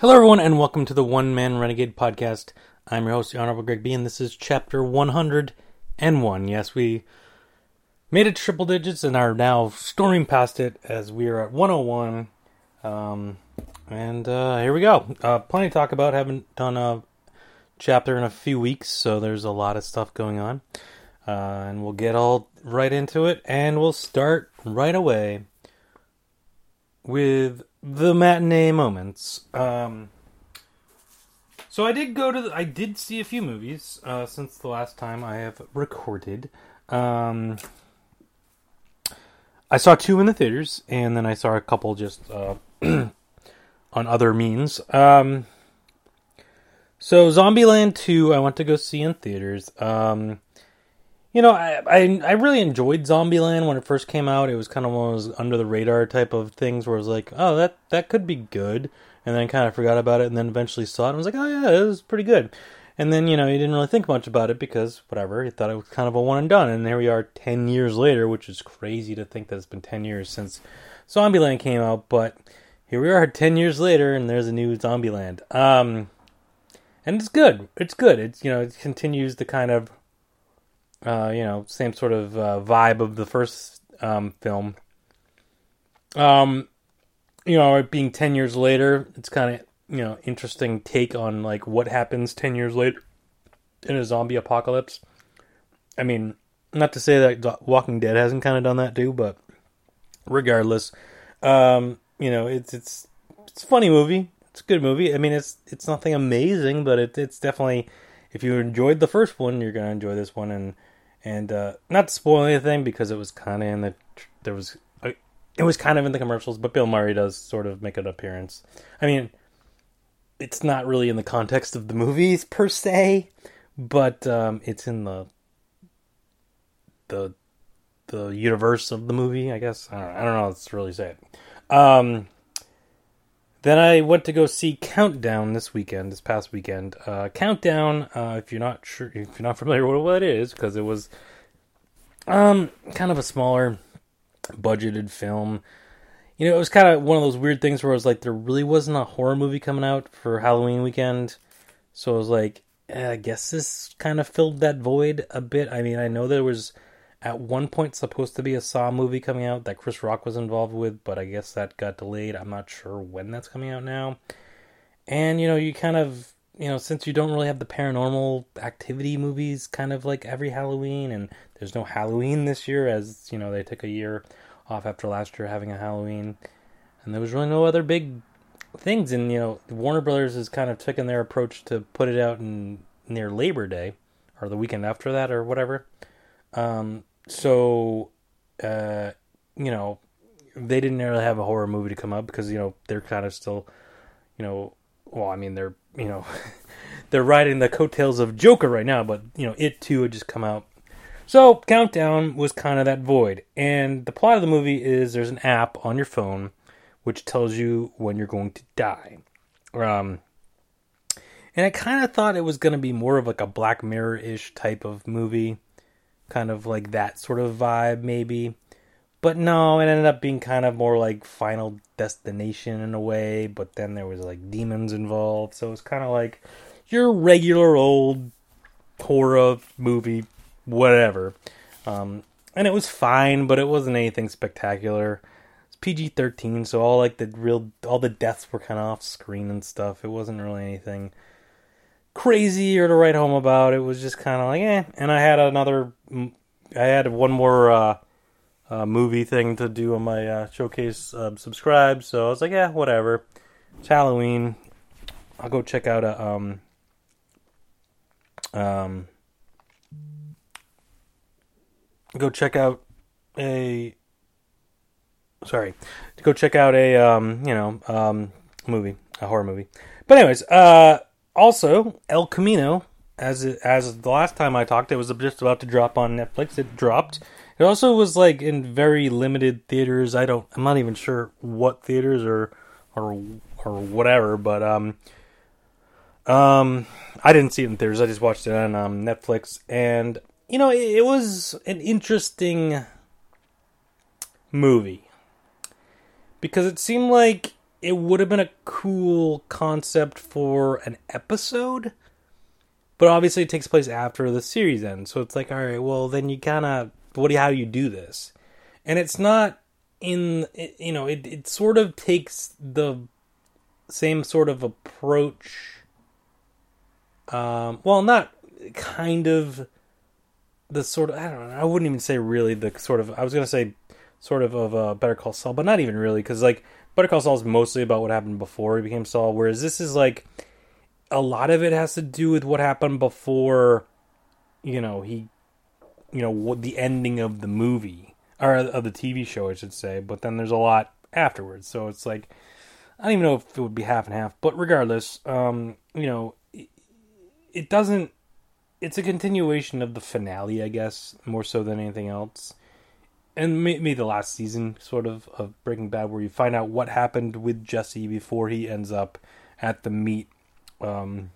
Hello, everyone, and welcome to the One Man Renegade podcast. I'm your host, the Honorable Greg B, and this is chapter 101. Yes, we made it triple digits and are now storming past it as we are at 101. Um, and uh, here we go. Uh, plenty to talk about. Haven't done a chapter in a few weeks, so there's a lot of stuff going on. Uh, and we'll get all right into it, and we'll start right away with the matinee moments. Um, so I did go to. The, I did see a few movies uh, since the last time I have recorded. Um, I saw two in the theaters, and then I saw a couple just uh, on other means. Um, so Zombieland two, I went to go see in theaters. Um, you know, I, I, I really enjoyed Zombieland when it first came out. It was kind of one of those under the radar type of things where it was like, oh, that that could be good, and then kind of forgot about it, and then eventually saw it and was like, oh yeah, it was pretty good. And then you know you didn't really think much about it because whatever you thought it was kind of a one and done. And here we are ten years later, which is crazy to think that it's been ten years since Zombieland came out. But here we are ten years later, and there's a new Zombieland. Um, and it's good. It's good. It's you know it continues the kind of uh, you know, same sort of uh, vibe of the first um, film. Um, you know, being ten years later, it's kind of you know interesting take on like what happens ten years later in a zombie apocalypse. I mean, not to say that Walking Dead hasn't kind of done that too, but regardless, um, you know, it's it's it's a funny movie. It's a good movie. I mean, it's it's nothing amazing, but it, it's definitely if you enjoyed the first one, you're gonna enjoy this one, and and uh, not to spoil anything because it was kind of in the there was uh, it was kind of in the commercials, but Bill Murray does sort of make an appearance. I mean, it's not really in the context of the movies per se, but um, it's in the the the universe of the movie. I guess I don't know, I don't know how to really say it. Um, then I went to go see Countdown this weekend, this past weekend. Uh, Countdown, uh, if you're not sure, if you're not familiar with what it is, because it was um, kind of a smaller budgeted film. You know, it was kind of one of those weird things where it was like there really wasn't a horror movie coming out for Halloween weekend, so I was like, eh, I guess this kind of filled that void a bit. I mean, I know there was at one point supposed to be a Saw movie coming out that Chris Rock was involved with, but I guess that got delayed. I'm not sure when that's coming out now. And you know, you kind of you know, since you don't really have the paranormal activity movies kind of like every Halloween and there's no Halloween this year as, you know, they took a year off after last year having a Halloween. And there was really no other big things and you know, Warner Brothers has kind of taken their approach to put it out in near Labor Day or the weekend after that or whatever. Um, so uh, you know they didn't really have a horror movie to come up because you know they're kind of still you know well i mean they're you know they're riding the coattails of joker right now but you know it too had just come out. So countdown was kind of that void. And the plot of the movie is there's an app on your phone which tells you when you're going to die. Um and i kind of thought it was going to be more of like a black mirror-ish type of movie kind of like that sort of vibe, maybe. But no, it ended up being kind of more like Final Destination in a way, but then there was like demons involved, so it's kind of like your regular old horror movie, whatever. Um, and it was fine, but it wasn't anything spectacular. It's PG thirteen, so all like the real all the deaths were kind of off screen and stuff. It wasn't really anything crazy or to write home about. It was just kind of like, eh. And I had another, I had one more uh, uh, movie thing to do on my uh, showcase uh, subscribe. So I was like, yeah, whatever. It's Halloween. I'll go check out a um um go check out a sorry to go check out a um you know um movie a horror movie but anyways uh also, El Camino, as it, as the last time I talked, it was just about to drop on Netflix. It dropped. It also was like in very limited theaters. I don't. I'm not even sure what theaters or or or whatever. But um, um, I didn't see it in theaters. I just watched it on um, Netflix, and you know, it, it was an interesting movie because it seemed like it would have been a cool concept for an episode, but obviously it takes place after the series ends. So it's like, all right, well then you kind of what do how do you do this? And it's not in you know it it sort of takes the same sort of approach. Um, well, not kind of the sort of I don't know. I wouldn't even say really the sort of I was gonna say sort of of a Better Call Saul, but not even really because like Better Call Saul is mostly about what happened before he became Saul, whereas this is like a lot of it has to do with what happened before, you know, he, you know, what the ending of the movie or of the TV show, I should say. But then there's a lot afterwards, so it's like I don't even know if it would be half and half. But regardless, um, you know, it, it doesn't. It's a continuation of the finale, I guess, more so than anything else and maybe the last season sort of of Breaking Bad where you find out what happened with Jesse before he ends up at the meet um,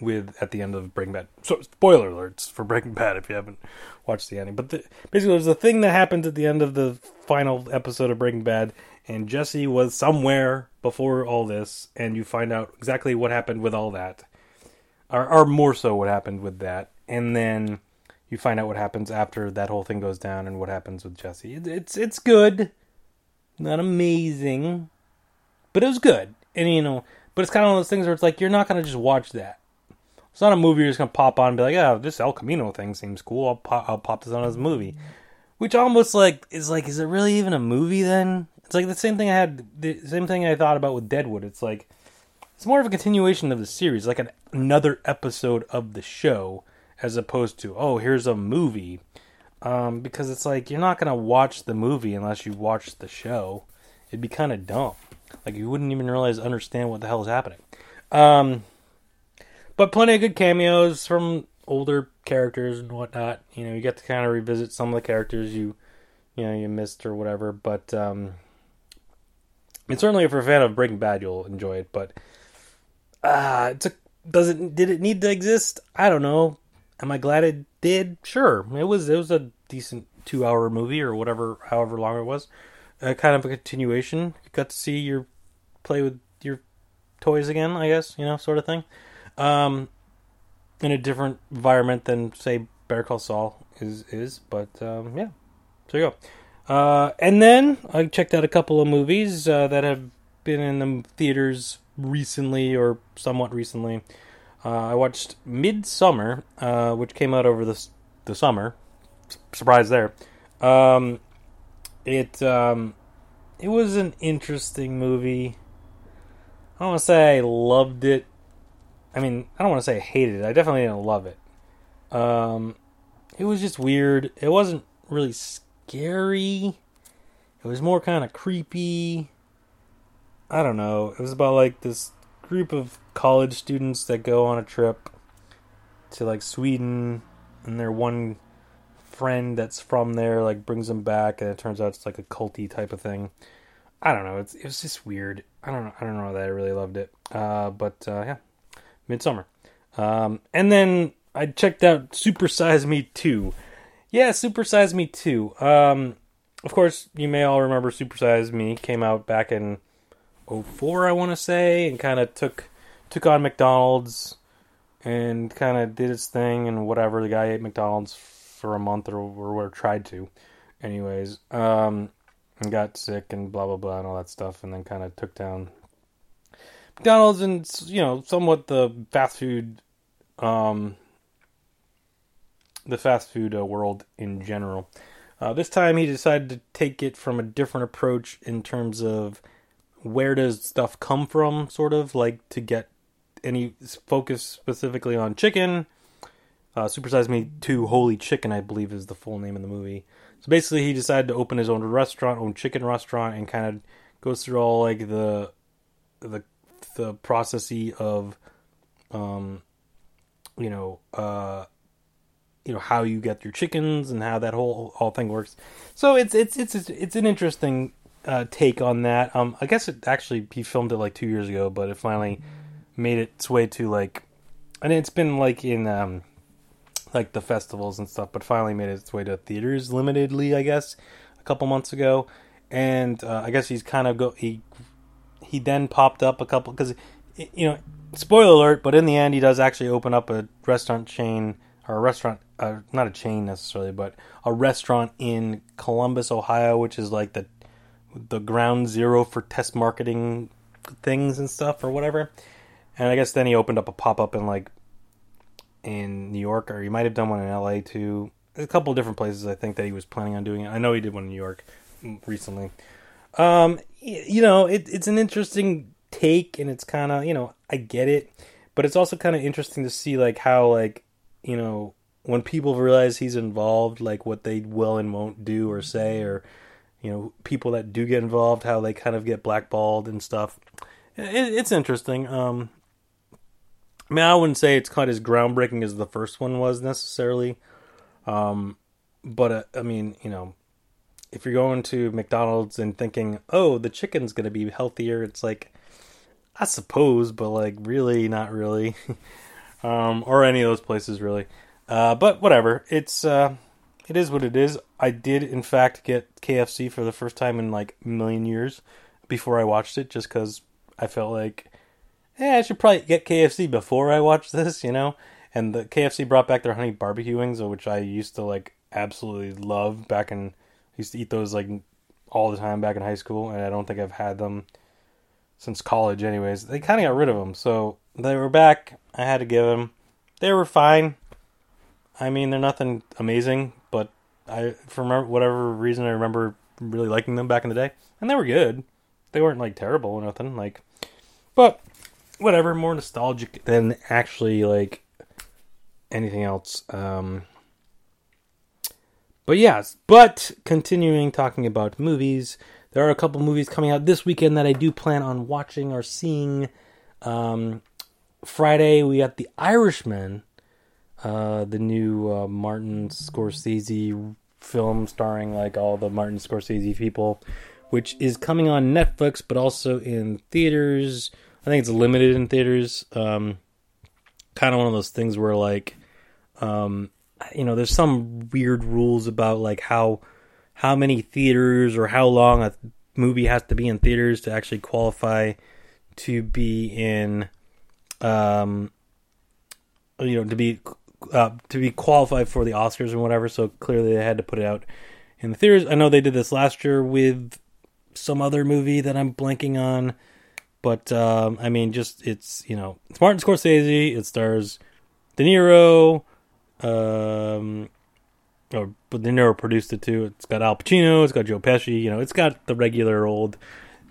with at the end of Breaking Bad. So spoiler alerts for Breaking Bad if you haven't watched the ending. But the, basically, there's a thing that happens at the end of the final episode of Breaking Bad, and Jesse was somewhere before all this, and you find out exactly what happened with all that, or, or more so what happened with that, and then you find out what happens after that whole thing goes down and what happens with Jesse. It, it's it's good, not amazing, but it was good. And you know, but it's kind of one of those things where it's like you're not gonna just watch that. It's not a movie you're just gonna pop on and be like, "Oh, this El Camino thing seems cool. I'll pop, I'll pop this on as a movie," which almost like is like, is it really even a movie? Then it's like the same thing I had, the same thing I thought about with Deadwood. It's like it's more of a continuation of the series, like an, another episode of the show as opposed to oh here's a movie. Um, because it's like you're not gonna watch the movie unless you watch the show. It'd be kind of dumb. Like you wouldn't even realize understand what the hell is happening. Um, but plenty of good cameos from older characters and whatnot. You know you get to kind of revisit some of the characters you you know you missed or whatever. But um, and certainly if you're a fan of breaking bad you'll enjoy it. But uh, it's a does it did it need to exist? I don't know Am I glad it did? Sure. It was it was a decent two hour movie or whatever, however long it was. Uh, kind of a continuation. You got to see your play with your toys again, I guess, you know, sort of thing. Um, in a different environment than say Better Call Saul is is, but um, yeah. So you go. Uh, and then I checked out a couple of movies uh, that have been in the theaters recently or somewhat recently. Uh, I watched Midsommar, uh, which came out over the the summer. S- surprise there. Um, it um, it was an interesting movie. I don't want to say I loved it. I mean, I don't want to say I hated it. I definitely didn't love it. Um, it was just weird. It wasn't really scary. It was more kind of creepy. I don't know. It was about like this group of college students that go on a trip to like Sweden, and their one friend that's from there like brings them back, and it turns out it's like a culty type of thing. I don't know. It's it was just weird. I don't know. I don't know that I really loved it. Uh, but uh, yeah, Midsommar. Um, and then I checked out Super Size Me Two. Yeah, Super Size Me Two. Um, of course, you may all remember Super Size Me came out back in 04, I want to say, and kind of took took on McDonald's and kind of did its thing and whatever. The guy ate McDonald's for a month or or, or tried to, anyways. Um, and got sick and blah blah blah and all that stuff, and then kind of took down McDonald's and you know somewhat the fast food, um, the fast food uh, world in general. Uh, this time he decided to take it from a different approach in terms of where does stuff come from, sort of like to get any focus specifically on chicken. Uh, Super Size Me 2 Holy Chicken, I believe, is the full name of the movie. So basically, he decided to open his own restaurant, own chicken restaurant, and kind of goes through all like the the the processy of, um, you know, uh, you know how you get your chickens and how that whole whole thing works. So it's it's it's it's an interesting uh, take on that. Um, I guess it actually he filmed it like two years ago, but it finally made its way to like, and it's been like in um, like the festivals and stuff, but finally made its way to theaters limitedly, I guess, a couple months ago. And uh, I guess he's kind of go he he then popped up a couple because you know spoiler alert, but in the end he does actually open up a restaurant chain or a restaurant, uh, not a chain necessarily, but a restaurant in Columbus, Ohio, which is like the the ground zero for test marketing things and stuff or whatever. And I guess then he opened up a pop up in like in New York, or he might have done one in L.A. too. A couple different places, I think that he was planning on doing it. I know he did one in New York recently. Um, you know, it, it's an interesting take, and it's kind of you know I get it, but it's also kind of interesting to see like how like you know when people realize he's involved, like what they will and won't do or say, or you know people that do get involved, how they kind of get blackballed and stuff. It, it's interesting. Um, I mean, I wouldn't say it's quite as groundbreaking as the first one was necessarily, um, but uh, I mean, you know, if you're going to McDonald's and thinking, "Oh, the chicken's to be healthier," it's like, I suppose, but like, really, not really, um, or any of those places, really. Uh, but whatever, it's uh, it is what it is. I did, in fact, get KFC for the first time in like a million years before I watched it, just because I felt like, yeah, I should probably get KFC before I watch this, you know. And the KFC brought back their honey barbecue wings, uh, which I used to like absolutely love back in I used to eat those like all the time back in high school, and I don't think I've had them since college. Anyways, they kind of got rid of them, so they were back. I had to give them. They were fine. I mean, they're nothing amazing, I, for whatever reason, I remember really liking them back in the day, and they were good. They weren't like terrible or nothing, like, but whatever. More nostalgic than actually like anything else. Um, but yes, but continuing talking about movies, there are a couple movies coming out this weekend that I do plan on watching or seeing. Um, Friday we got The Irishman, uh, the new uh, Martin Scorsese film starring like all the Martin Scorsese people, which is coming on Netflix but also in theaters. I think it's limited in theaters. Um, kind of one of those things where like um, you know, there's some weird rules about like how how many theaters or how long a movie has to be in theaters to actually qualify to be in um you know to be uh, to be qualified for the Oscars and whatever so clearly they had to put it out in the theaters I know they did this last year with some other movie that I'm blanking on but um I mean just it's you know it's Martin Scorsese it stars De Niro um, or but De Niro produced it too. It's got Al Pacino, it's got Joe Pesci. You know, it's got the regular old,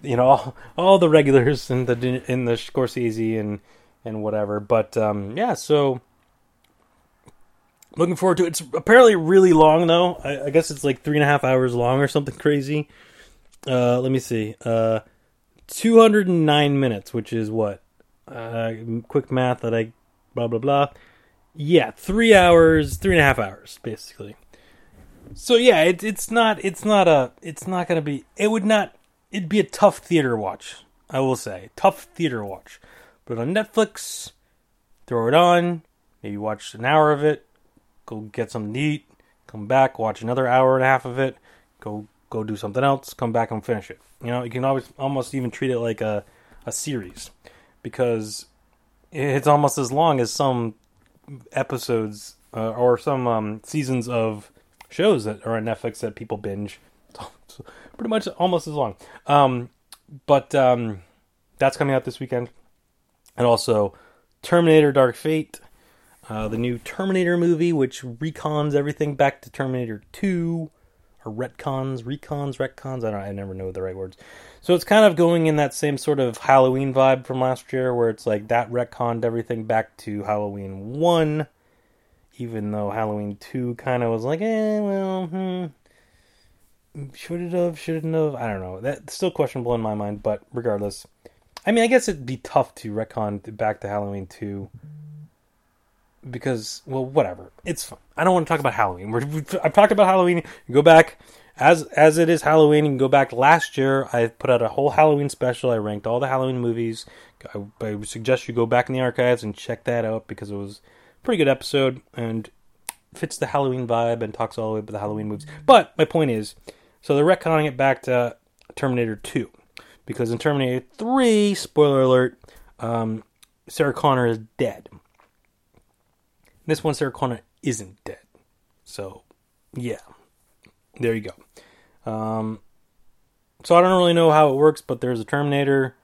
you know, all, all the regulars in the in the Scorsese and and whatever. But um, yeah, so looking forward to it. It's apparently really long though. I, I guess it's like three and a half hours long or something crazy. Uh, let me see. Uh, two hundred and nine minutes, which is what? Uh, quick math that I blah blah blah yeah, three hours, three and a half hours, basically. So yeah, it, it's not, it's not a, it's not gonna be. It would not. It'd be a tough theater watch. I will say, tough theater watch. But on Netflix, throw it on, maybe watch an hour of it, go get something to eat, come back, watch another hour and a half of it, go go do something else, come back and finish it. You know, you can always almost even treat it like a a series because it's almost as long as some episodes uh, or some um, seasons of shows that are on Netflix that people binge. So pretty much almost as long. Um, but um, that's coming out this weekend. And also Terminator Dark Fate, uh, the new Terminator movie, which recons everything back to Terminator 2 or retcons, recons, retcons. I don't. I never know the right words. So it's kind of going in that same sort of Halloween vibe from last year, where it's like that retconned everything back to Halloween one, even though Halloween two kind of was like, eh, well, hmm, should it have, shouldn't have. I don't know. That's still questionable in my mind, but regardless, I mean, I guess it'd be tough to retcon back to Halloween two because well whatever. It's fun i don't want to talk about halloween. We're, i've talked about halloween. Go back. As as it is halloween you can go back. Last year i put out a whole halloween special. I ranked all the halloween movies. I, I suggest you go back in the archives and check that out because it was a pretty good episode and fits the halloween vibe and talks all the way about the halloween movies. But my point is so they're retconning it back to terminator 2 because in Terminator 3, spoiler alert, um, Sarah Connor is dead. This one, Sarah isn't dead. So, yeah. There you go. Um, so I don't really know how it works, but there's a Terminator,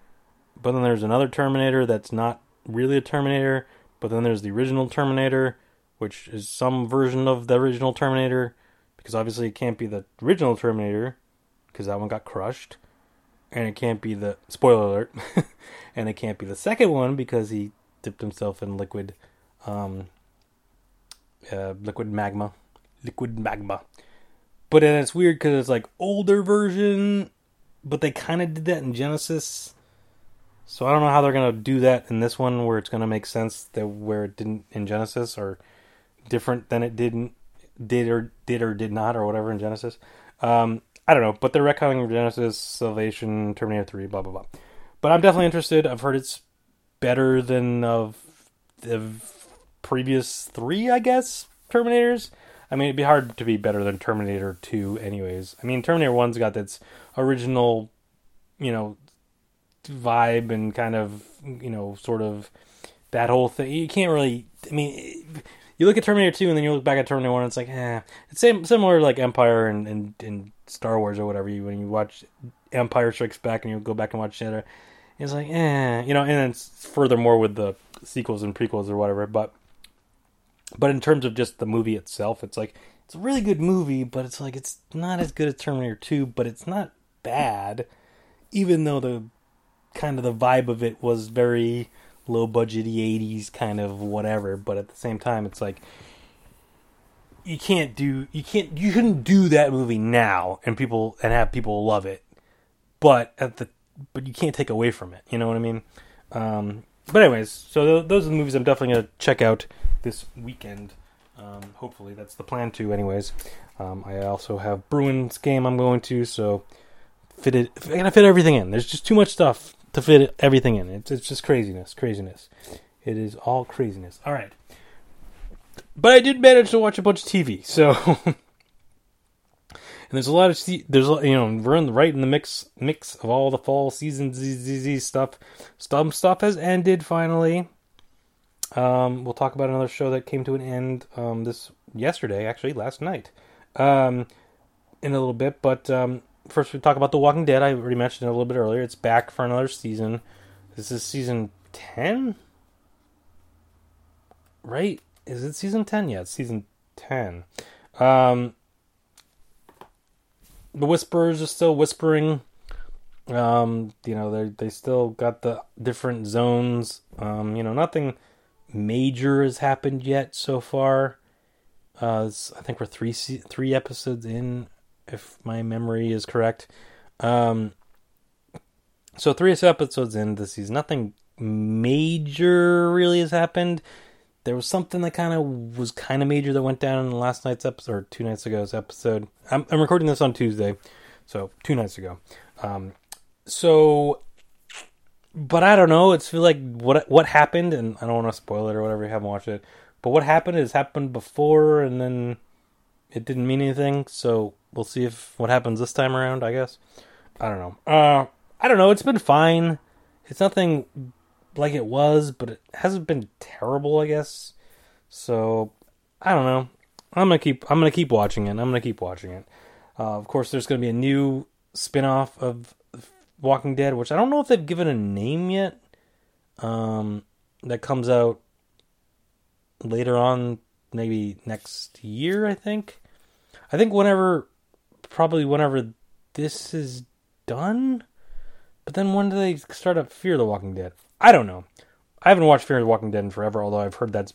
but then there's another Terminator that's not really a Terminator, but then there's the original Terminator, which is some version of the original Terminator, because obviously it can't be the original Terminator, because that one got crushed, and it can't be the spoiler alert, and it can't be the second one because he dipped himself in liquid, um, uh, liquid magma, liquid magma. But then it's weird because it's like older version, but they kind of did that in Genisys. So I don't know how they're gonna do that in this one, where it's gonna make sense that where it didn't in Genisys, or different than it didn't did or did or did not, or whatever in Genisys. Um, I don't know, but they're retconning Genisys, Salvation, Terminator Three, blah blah blah. But I'm definitely interested. I've heard it's better than of the previous three, I guess, Terminators. I mean, it'd be hard to be better than Terminator 2, anyways. I mean, Terminator 1's got its original, you know, vibe and kind of, you know, sort of that whole thing. You can't really, I mean, you look at Terminator 2 and then you look back at Terminator 1, and it's like, eh. It's same, similar to like Empire and, and, and Star Wars or whatever. You, when you watch Empire Strikes Back and you go back and watch it, it's like, eh. You know, and then furthermore with the sequels and prequels or whatever. But but in terms of just the movie itself, it's like it's a really good movie, but it's like it's not as good as Terminator 2, but it's not bad, even though the kind of the vibe of it was very low budgety 80s kind of whatever, but at the same time it's like you can't do you can't you couldn't do that movie now and people and have people love it. But at the but you can't take away from it, you know what I mean? Um but anyways, so those are the movies I'm definitely to check out this weekend. Um, hopefully, that's the plan too. Anyways, um, I also have Bruins game I'm going to, so fit it. I gotta fit everything in. There's just too much stuff to fit everything in. It's it's just craziness, craziness. It is all craziness. All right, but I did manage to watch a bunch of TV, so. and there's a lot of there's you know we're in the, right in the mix mix of all the fall season stuff. Some stuff has ended finally. Um, we'll talk about another show that came to an end um, this yesterday, actually last night, um, in a little bit. But um, first, we talk about The Walking Dead. I already mentioned it a little bit earlier. It's back for another season. This is season ten, right? Is it season ten? Yeah, season ten. Um, the whisperers are still whispering. Um, you know, they they still got the different zones. You know, nothing major has happened yet so far. Uh, I think we're three three episodes in, if my memory is correct. Um, so three episodes in this season, nothing major really has happened. There was something that kind of was kind of major that went down in last night's episode or two nights ago's episode. I'm, I'm recording this on Tuesday, so two nights ago. Um, so but I don't know. It's like what what happened, and I don't want to spoil it or whatever. You haven't watched it, but what happened has happened before, and then it didn't mean anything. So we'll see if what happens this time around. I guess I don't know. Uh, I don't know. It's been fine. It's nothing like it was, but it hasn't been terrible. I guess. So I don't know. I'm gonna keep. I'm gonna keep watching it. I'm gonna keep watching it. Uh, of course, there's gonna be a new spin-off of Walking Dead, which I don't know if they've given a name yet. Um, that comes out later on, maybe next year. I think. I think whenever, probably whenever this is done. But then when do they start up Fear the Walking Dead? I don't know. I haven't watched Fear the Walking Dead in forever, although I've heard that's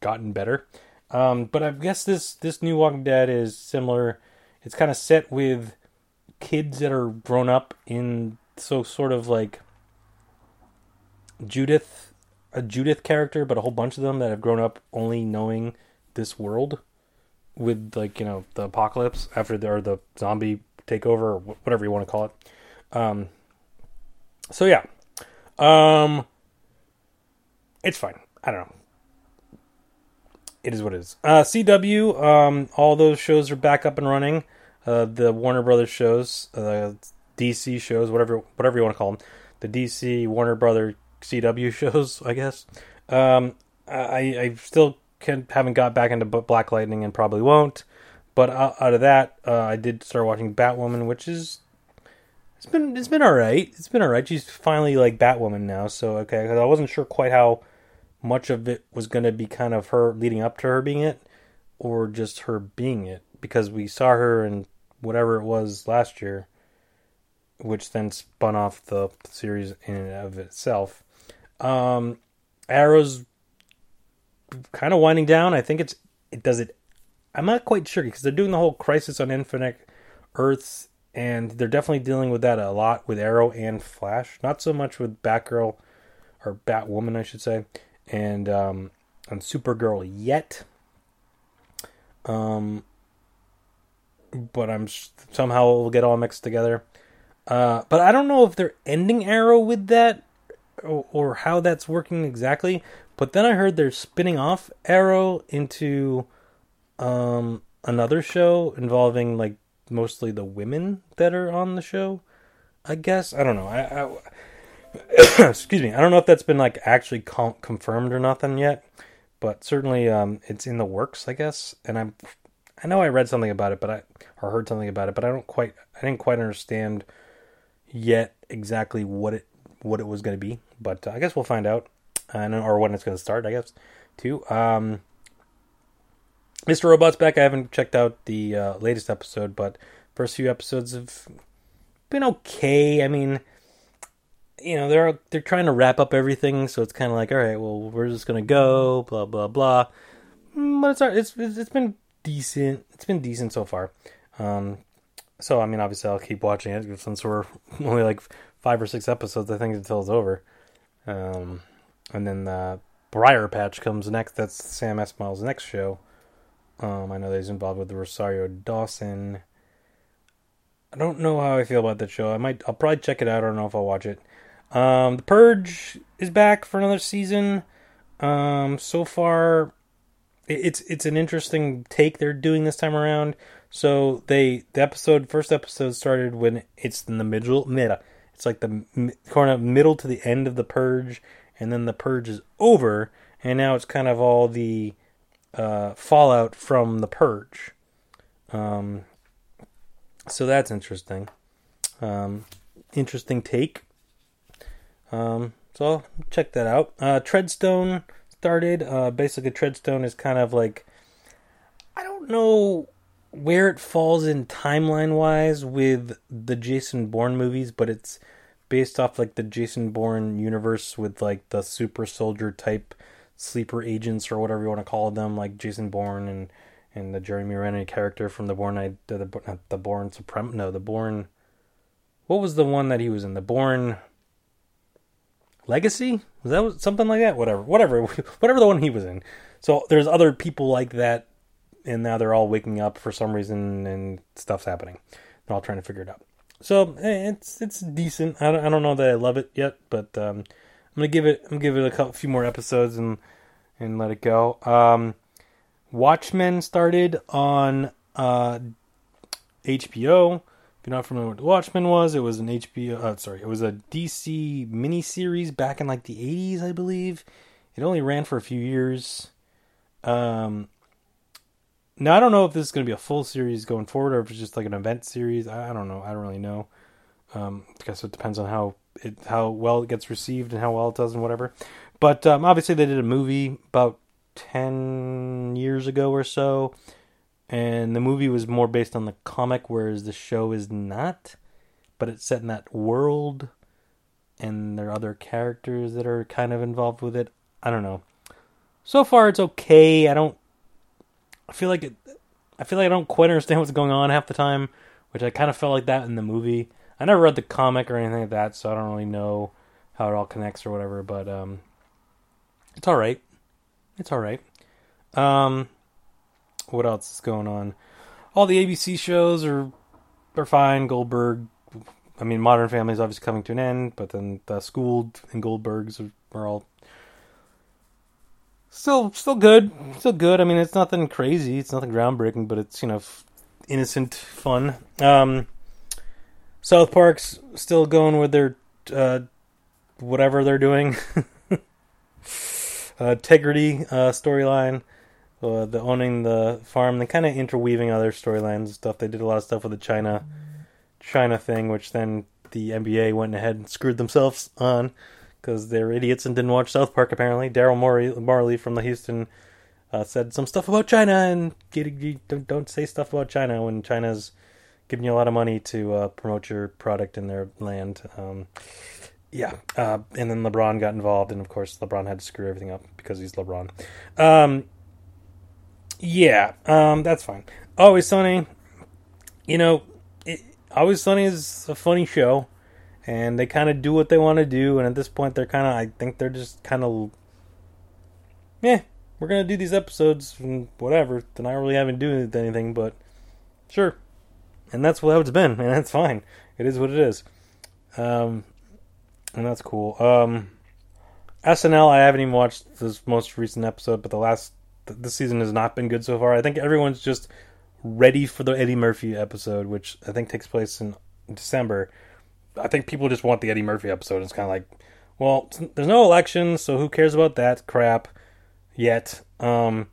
gotten better. Um, but I guess this this new Walking Dead is similar. It's kind of set with kids that are grown up in so sort of like Judith, a Judith character, but a whole bunch of them that have grown up only knowing this world with like you know the apocalypse after the or the zombie takeover or whatever you want to call it. Um, so yeah, um, it's fine. I don't know. It is what it is. Uh, CW, um, all those shows are back up and running uh, the Warner Brothers shows, uh, DC shows, whatever whatever you want to call them, the DC Warner Brother CW shows, I guess. Um, I I still can haven't got back into Black Lightning and probably won't. But out of that, uh, I did start watching Batwoman, which is it's been it's been all right. It's been all right. She's finally like Batwoman now, so okay. Because I wasn't sure quite how much of it was going to be kind of her leading up to her being it, or just her being it. Because we saw her in whatever it was last year, which then spun off the series in and of itself. Um, Arrow's kind of winding down. I think it's it does it. I'm not quite sure because they're doing the whole Crisis on Infinite Earths, and they're definitely dealing with that a lot with Arrow and Flash. Not so much with Batgirl or Batwoman, I should say, and um, on Supergirl yet. Um, but I'm somehow it will get all mixed together. Uh, but I don't know if they're ending Arrow with that or, or, how that's working exactly. But then I heard they're spinning off Arrow into um, another show involving like mostly the women that are on the show. I guess I don't know. I, I excuse me. I don't know if that's been like actually confirmed or nothing yet, but certainly um, it's in the works, I guess. And I'm I know I read something about it, but I or heard something about it, but I don't quite I didn't quite understand yet exactly what it what it was going to be. But uh, I guess we'll find out, and or when it's going to start. I guess too. Um, Mr. Robot's back. I haven't checked out the uh, latest episode, but first few episodes have been okay. I mean, you know, they're they're trying to wrap up everything, so it's kind of like, all right, well, we're just gonna go, blah blah blah. Mm, but it's it's it's been decent. It's been decent so far. Um, so I mean, obviously, I'll keep watching it since we're only like five or six episodes, I think, until it's over. Um, and then the Briarpatch comes next. That's Sam Esmail's next show. Um, I know that he's involved with Rosario Dawson. I don't know how I feel about that show. I might, I'll probably check it out. I don't know if I'll watch it. Um, the Purge is back for another season. Um, so far, it's it's an interesting take they're doing this time around. So they the episode first episode started when it's in the middle mid. It's like the kind of middle to the end of the purge, and then the purge is over, and now it's kind of all the uh, fallout from the purge. Um, so that's interesting. Um, interesting take. Um, so I'll check that out. Uh, Treadstone started. Uh, basically, Treadstone is kind of like I don't know where it falls in timeline wise with the Jason Bourne movies, but it's based off like the Jason Bourne universe with like the super soldier type sleeper agents or whatever you want to call them, like Jason Bourne and and the Jeremy Renner character from the Bourne I the the, the Bourne Supreme no the Bourne what was the one that he was in? The Bourne Legacy? Was that something like that? Whatever whatever whatever the one he was in. So there's other people like that and now they're all waking up for some reason and stuff's happening. They're all trying to figure it out. So eh, it's it's decent. I don't, I don't know that I love it yet, but um, I'm gonna give it I'm gonna give it a couple, few more episodes and and let it go. Um, Watchmen started on uh, HBO. If you're not familiar with Watchmen was, it was an HBO. Uh, sorry, it was a DC miniseries back in like the 80s, I believe. It only ran for a few years. Um, now I don't know if this is going to be a full series going forward or if it's just like an event series. I, I don't know. I don't really know. Um, I guess it depends on how it how well it gets received and how well it does and whatever. But um, obviously they did a movie about ten years ago or so, and the movie was more based on the comic, whereas the show is not. But it's set in that world, and there are other characters that are kind of involved with it. I don't know. So far, it's okay. I don't I feel like it, I feel like I don't quite understand what's going on half the time, which I kind of felt like that in the movie. I never read the comic or anything like that, so I don't really know how it all connects or whatever. But um, it's all right. It's all right. Um, what else is going on? All the ABC shows are are fine. Goldberg. I mean, Modern Family is obviously coming to an end, but then the Schooled and Goldbergs are, are all still still good, still good. I mean, it's nothing crazy, it's nothing groundbreaking, but it's you know innocent fun. Um, South Park's still going with their uh, whatever they're doing. uh, integrity uh, storyline, uh, the owning the farm, they kind of interweaving other storylines and stuff. They did a lot of stuff with the China China thing, which then the NBA went ahead and screwed themselves on because they're idiots and didn't watch South Park. Apparently, Daryl Morey, Morley from the Houston uh, said some stuff about China and don't, don't say stuff about China when China's giving you a lot of money to uh, promote your product in their land. Um, yeah, uh, and then LeBron got involved, and of course LeBron had to screw everything up because he's LeBron. Um, yeah, um, that's fine. Always Sunny, you know, it, Always Sunny is a funny show, and they kind of do what they want to do, and at this point they're kind of, I think they're just kind of, yeah, we're gonna do these episodes and whatever. They're not really haven't doing anything, but sure, and that's what it's been, and that's fine. It is what it is. Um, and that's cool. Um, SNL, I haven't even watched this most recent episode, but the last this season has not been good so far. I think everyone's just ready for the Eddie Murphy episode, which I think takes place in December. I think people just want the Eddie Murphy episode. It's kind of like, well, there's no election, so who cares about that crap yet? Um,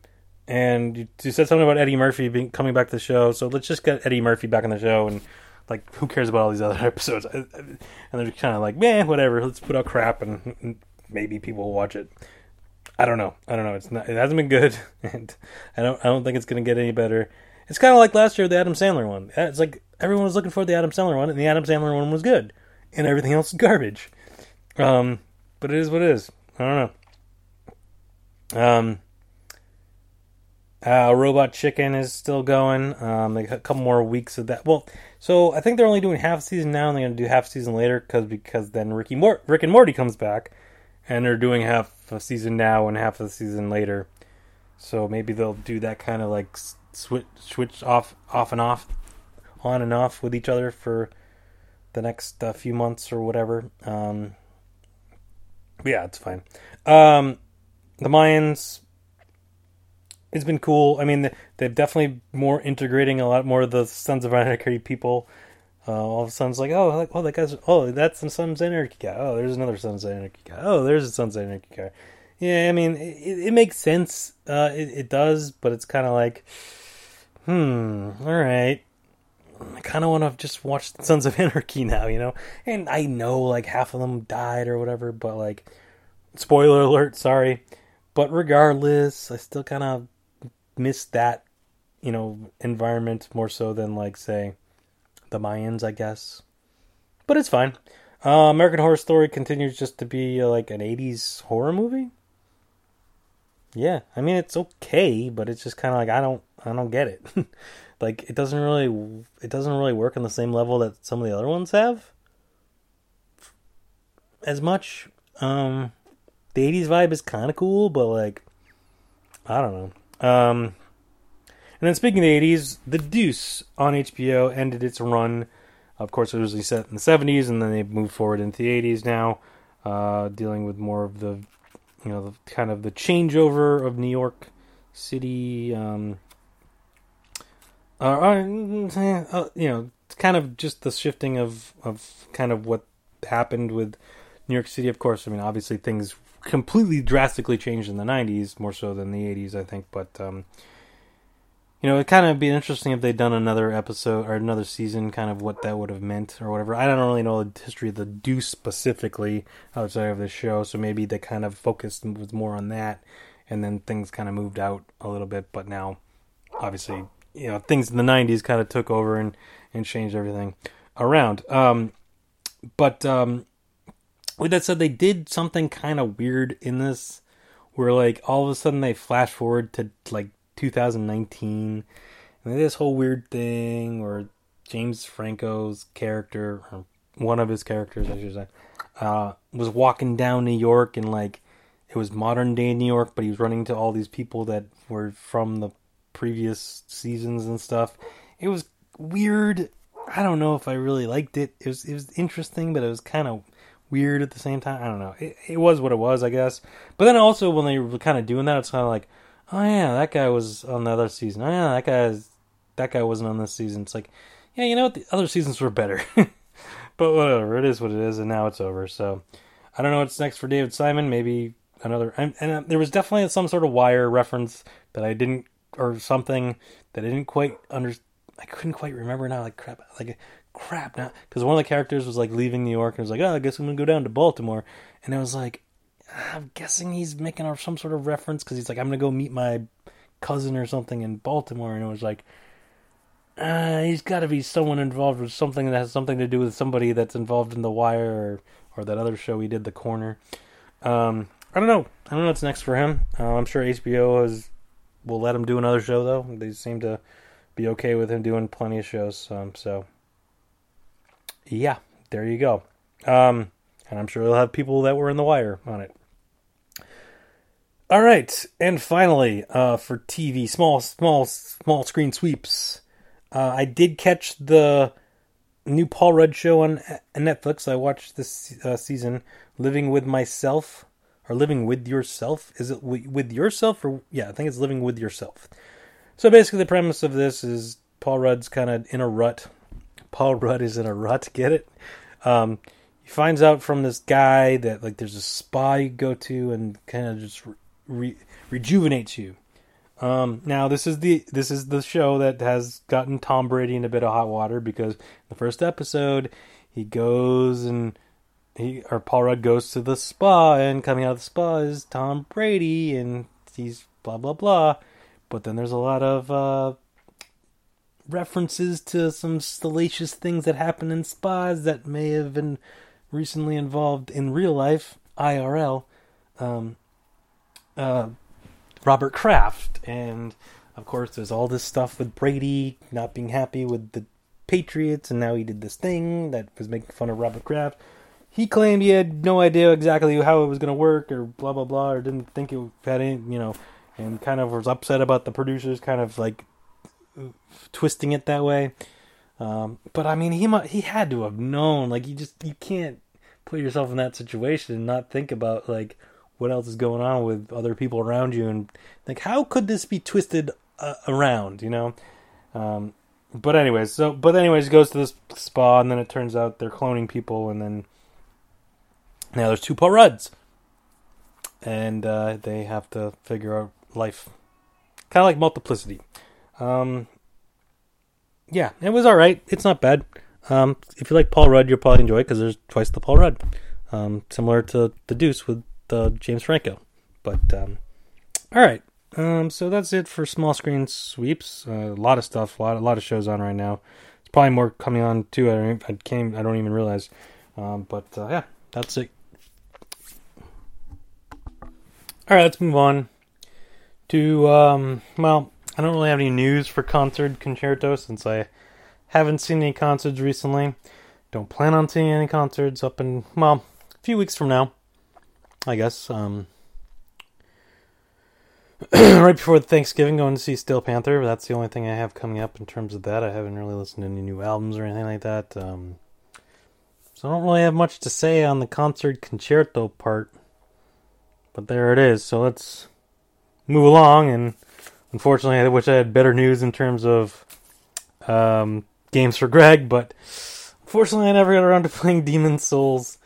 and you, you, said something about Eddie Murphy being coming back to the show, so let's just get Eddie Murphy back on the show and like who cares about all these other episodes? And they're kind of like, man, whatever. Let's put out crap and maybe people will watch it. I don't know. I don't know. It's not. It hasn't been good, and I don't. I don't think it's to get any better. It's kind of like last year the Adam Sandler one. It's like everyone was looking for the Adam Sandler one, and the Adam Sandler one was good, and everything else is garbage. Um, but it is what it is. I don't know. Um, uh, Robot Chicken is still going. Um, a couple more weeks of that. Well, so I think they're only doing half season now, and they're going to do half season later because because then Ricky Mor- Rick and Morty comes back, and they're doing half a season now and half a season later. So maybe they'll do that kind of like switch switch off off and off, on and off with each other for the next uh, few months or whatever. Um, yeah, it's fine. Um, the Mayans it's been cool. I mean, they've definitely more integrating a lot more of the Sons of Anarchy people. Uh, all of a sudden, it's like, oh, like, oh, that guy's, oh, that's the Sons of Anarchy guy. Oh, there's another Sons of Anarchy guy. Oh, there's a Sons of Anarchy guy. Yeah, I mean, it, it makes sense. Uh, it, it does, but it's kind of like, hmm, all right. I kind of want to just watch Sons of Anarchy now, you know? And I know, like, half of them died or whatever, but, like, spoiler alert, sorry. But regardless, I still kind of miss that, you know, environment more so than like say the Mayans, I guess. But it's fine. Uh, American Horror Story continues just to be uh, like an '80s horror movie. Yeah, I mean it's okay, but it's just kind of like I don't, I don't get it. like it doesn't really, it doesn't really work on the same level that some of the other ones have. As much, um, the '80s vibe is kind of cool, but like, I don't know. Um, and then speaking of the 80s, The Deuce on HBO ended its run. Of course, it was originally set in the 70s, and then they moved forward into the 80s now, uh, dealing with more of the, you know, the, kind of the changeover of New York City. Um, uh, uh, you know, it's kind of just the shifting of, of kind of what happened with New York City. Of course, I mean, obviously things completely drastically changed in the 90s, more so than the 80s, I think. But, um, you know, it'd kind of be interesting if they'd done another episode or another season, kind of what that would have meant or whatever. I don't really know the history of the Deuce specifically outside of the show, so maybe they kind of focused was more on that, and then things kind of moved out a little bit. But now, obviously, you know, things in the 90s kind of took over and, and changed everything around. Um, but, um, with that said, they did something kind of weird in this, where like all of a sudden they flash forward to like 2019, and this whole weird thing where James Franco's character, or one of his characters, I should say, uh, was walking down New York and like it was modern day New York, but he was running to all these people that were from the previous seasons and stuff. It was weird. I don't know if I really liked it. It was it was interesting, but it was kind of weird at the same time. I don't know. It, it was what it was, I guess. But then also when they were kind of doing that, it's kind of like, oh yeah, that guy was on the other season. Oh yeah, that guy that guy wasn't on this season. It's like, yeah, you know what? The other seasons were better. but whatever, it is what it is, and now it's over. So I don't know what's next for David Simon. Maybe another. And, and uh, there was definitely some sort of wire reference that I didn't, or something that I didn't quite under. I couldn't quite remember now. Like crap, like crap now, because one of the characters was like leaving New York and was like, oh, I guess I'm gonna go down to Baltimore, and it was like, I'm guessing he's making some sort of reference because he's like, I'm gonna go meet my cousin or something in Baltimore, and it was like uh, he's got to be someone involved with something that has something to do with somebody that's involved in The Wire or, or that other show he did, The Corner. Um, I don't know. I don't know what's next for him. Uh, I'm sure HBO has, will let him do another show, though. They seem to be okay with him doing plenty of shows. Um, so, yeah, there you go. Um, and I'm sure he'll have people that were in The Wire on it. All right, and finally, uh, for TV, small, small, small screen sweeps. Uh, I did catch the new Paul Rudd show on Netflix. I watched this uh, season, Living with Myself or Living with Yourself. Is it with yourself or yeah? I think it's Living with Yourself. So basically, the premise of this is Paul Rudd's kind of in a rut. Paul Rudd is in a rut. Get it? Um, he finds out from this guy that like there's a spa you go to and kind of just re- rejuvenates you. Um, now this is the this is the show that has gotten Tom Brady in a bit of hot water because the first episode he goes and he or Paul Rudd goes to the spa and coming out of the spa is Tom Brady and he's blah blah blah, but then there's a lot of uh, references to some salacious things that happen in spas that may have been recently involved in real life IRL. Um, uh, Robert Kraft. And of course, there's all this stuff with Brady not being happy with the Patriots, and now he did this thing that was making fun of Robert Kraft. He claimed he had no idea exactly how it was going to work, or blah blah blah, or didn't think it had any, you know, and kind of was upset about the producers kind of like twisting it that way. Um, but I mean, he he had to have known. Like you just you can't put yourself in that situation and not think about like what else is going on with other people around you and like how could this be twisted uh, around you know um, but anyways so but anyways goes to this spa and then it turns out they're cloning people and then now there's two Paul Rudds and uh, they have to figure out life kind of like multiplicity um, yeah it was all right it's not bad um, if you like Paul Rudd you'll probably enjoy it because there's twice the Paul Rudd um, similar to the Deuce with the James Franco. But um, all right, um, so that's it for small screen sweeps. Uh, a lot of stuff, a lot, a lot of shows on right now. It's probably more coming on too. I don't, I came, I don't even realize. Um, but uh, yeah, that's it. All right, let's move on to um, well, I don't really have any news for concert concerto since I haven't seen any concerts recently. Don't plan on seeing any concerts up in well, a few weeks from now. I guess. Um, right before Thanksgiving, going to see Steel Panther. That's the only thing I have coming up in terms of that. I haven't really listened to any new albums or anything like that. Um, so I don't really have much to say on the concert concerto part. But there it is. So let's move along. And unfortunately, I wish I had better news in terms of um, games for Greg. But unfortunately, I never got around to playing Demon Souls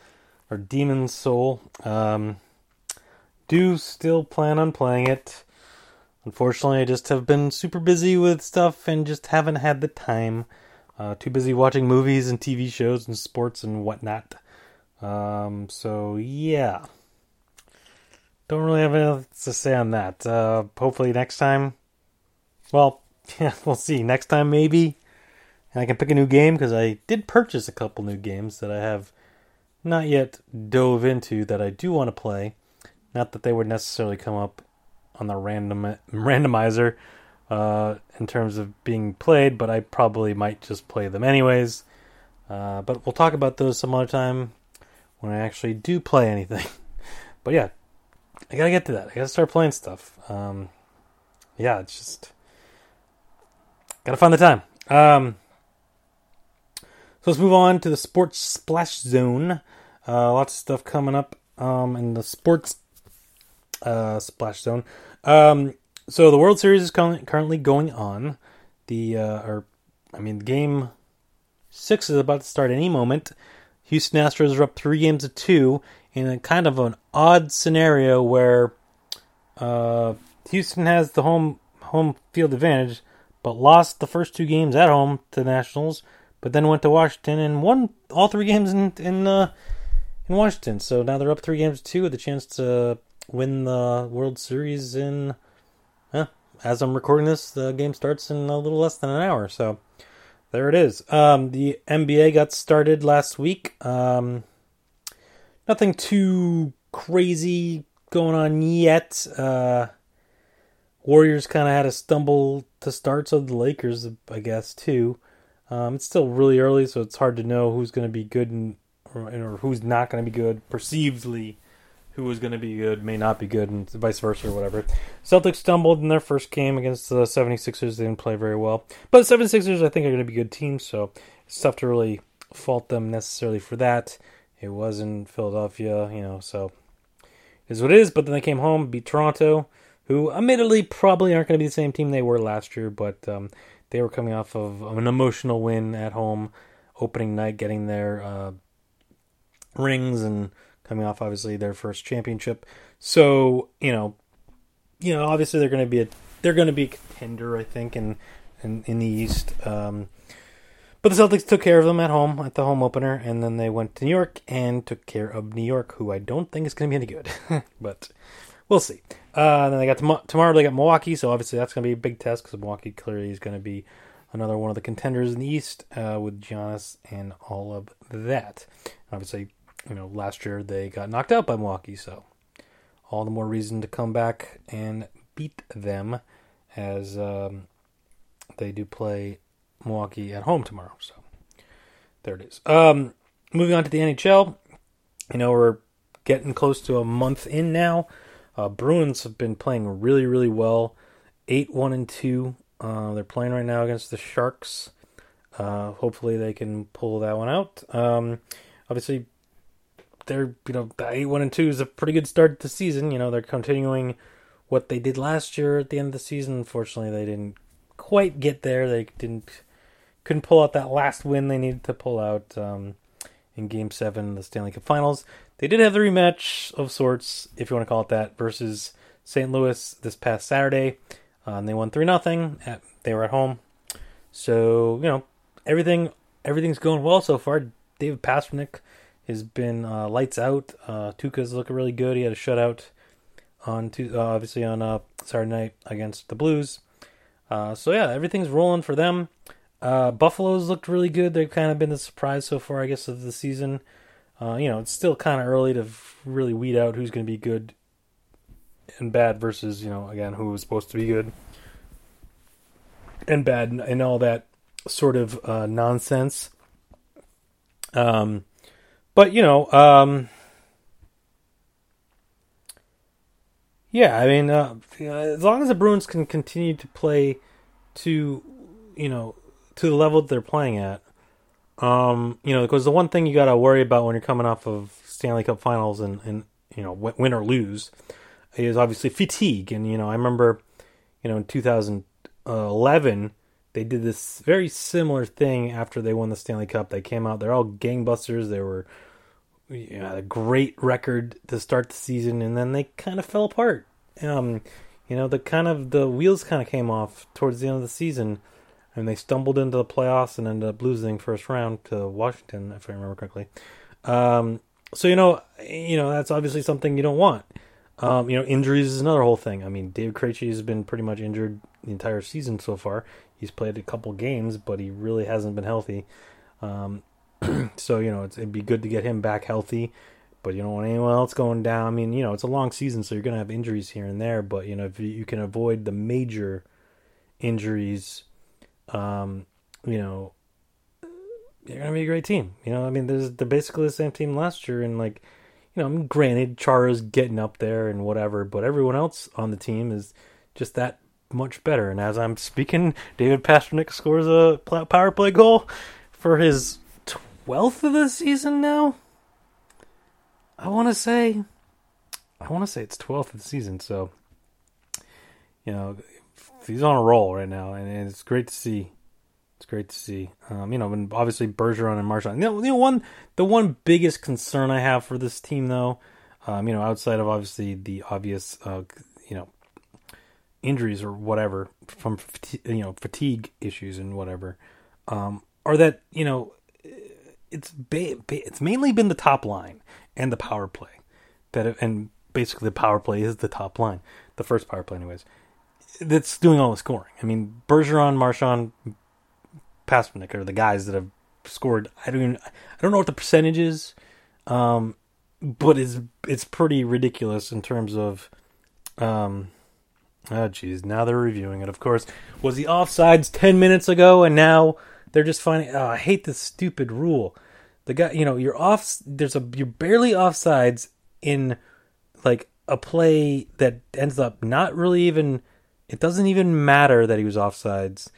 or Demon Soul. Um, do still plan on playing it. Unfortunately, I just have been super busy with stuff and just haven't had the time. Uh, too busy watching movies and TV shows and sports and whatnot. Um, so yeah, don't really have anything to say on that. Uh, hopefully next time. Well, yeah, we'll see. Next time maybe, and I can pick a new game because I did purchase a couple new games that I have not yet dove into that I do want to play. Not that they would necessarily come up on the random randomizer uh, in terms of being played, but I probably might just play them anyways. Uh, but we'll talk about those some other time when I actually do play anything. but yeah, I gotta get to that. I gotta start playing stuff. Um, yeah, it's just gotta find the time. Um, so let's move on to the sports splash zone. Uh, lots of stuff coming up um, in the sports uh, splash zone. Um, so the World Series is currently going on. The uh, or I mean game six is about to start any moment. Houston Astros are up three games to two in a kind of an odd scenario where uh, Houston has the home home field advantage, but lost the first two games at home to the Nationals, but then went to Washington and won all three games in in uh, in Washington. So now they're up three games to two with a chance to win the World Series in. As I'm recording this, the game starts in a little less than an hour. So there it is. Um, the NBA got started last week. Um, nothing too crazy going on yet. Uh, Warriors kind of had a stumble to start, so the Lakers, I guess, too. Um, it's still really early, so it's hard to know who's going to be good and or, or who's not going to be good. Perceivedly, who is going to be good may not be good, and vice versa, or whatever. Celtics stumbled in their first game against the 76ers. They didn't play very well. But the 76ers, I think, are going to be good teams, so it's tough to really fault them necessarily for that. It was in Philadelphia, you know, so is what it is. But then they came home, beat Toronto, who admittedly probably aren't going to be the same team they were last year, but um, they were coming off of an emotional win at home, opening night, getting their uh, rings and coming off obviously their first championship. So you know, you know, obviously they're going to be a they're going to be a contender, I think, in in, in the East. Um, but the Celtics took care of them at home at the home opener, and then they went to New York and took care of New York, who I don't think is going to be any good, but we'll see. Uh, then they got to, tomorrow. They got Milwaukee, so obviously that's going to be a big test because Milwaukee clearly is going to be another one of the contenders in the East uh, with Giannis and all of that. Obviously, you know, last year they got knocked out by Milwaukee, so all the more reason to come back and beat them as um, they do play Milwaukee at home tomorrow. So there it is. Um, moving on to the NHL, you know we're getting close to a month in now. Uh, Bruins have been playing really, really well. Eight one and two. Uh, they're playing right now against the Sharks. Uh, hopefully they can pull that one out. Um, obviously, they're you know the eight one and two is a pretty good start to the season. You know they're continuing what they did last year at the end of the season. Unfortunately, they didn't quite get there. They didn't couldn't pull out that last win they needed to pull out um, in Game Seven the Stanley Cup Finals. They did have the rematch of sorts, if you want to call it that, versus St. Louis this past Saturday. Uh, and they won three nothing. They were at home, so you know everything everything's going well so far. David Pastrnak has been uh, lights out. Uh, Tuukka's looking really good. He had a shutout on two, uh, obviously on uh, Saturday night against the Blues. Uh, so yeah, everything's rolling for them. Uh, Buffalo's looked really good. They've kind of been the surprise so far, I guess, of the season. Uh, you know, it's still kind of early to really weed out who's going to be good and bad versus, you know, again, who was supposed to be good and bad and all that sort of uh, nonsense. Um, but you know, um, yeah, I mean, uh, as long as the Bruins can continue to play to, you know, to the level that they're playing at, um, you know, because the one thing you got to worry about when you're coming off of Stanley Cup Finals and and you know win or lose is obviously fatigue. And you know, I remember, you know, in 2011 they did this very similar thing after they won the Stanley Cup. They came out, they're all gangbusters. They were you know, a great record to start the season, and then they kind of fell apart. Um, you know, the kind of the wheels kind of came off towards the end of the season, and they stumbled into the playoffs and ended up losing first round to Washington, if I remember correctly. Um, so you know, you know that's obviously something you don't want. Um, you know, injuries is another whole thing. I mean, Dave Krejci has been pretty much injured the entire season so far. He's played a couple games, but he really hasn't been healthy. Um, so you know, it'd be good to get him back healthy. But you don't want anyone else going down. I mean, you know, it's a long season, so you're going to have injuries here and there. But you know, if you can avoid the major injuries, um, you know, going to be a great team. You know, I mean, there's they're basically the same team last year, and like, you know, I mean, granted, Chara's getting up there and whatever, but everyone else on the team is just that much better. And as I'm speaking, David Pastrnak scores a power play goal for his twelfth of the season now. I want to say, I want to say it's twelfth of the season. So, you know, he's on a roll right now, and it's great to see. It's great to see. Um, you know, and obviously Bergeron and Marchand. You know, you know, one the one biggest concern I have for this team, though, um, you know, outside of obviously the obvious, uh, you know, injuries or whatever from you know fatigue issues and whatever, um, are that you know it's ba- ba- it's mainly been the top line and the power play that and basically the power play is the top line, the first power play, anyways. That's doing all the scoring. I mean, Bergeron, Marchand, Pastrnak are the guys that have scored. I don't even, I don't know what the percentage is, um, but it's it's pretty ridiculous in terms of, um, oh geez, now they're reviewing it. Of course, was the offsides ten minutes ago, and now they're just finding. Oh, I hate this stupid rule. The guy, you know, you're off. There's a you're barely offsides in like a play that ends up not really even it doesn't even matter that he was offsides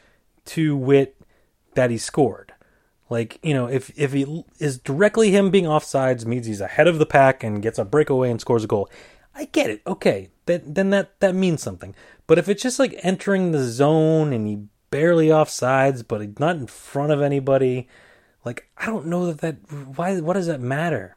to wit that he scored. Like, you know, if if he is directly him being offsides means he's ahead of the pack and gets a breakaway and scores a goal. I get it. Okay. That then that that means something. But if it's just like entering the zone and he barely offsides but not in front of anybody, like I don't know that that why what does that matter?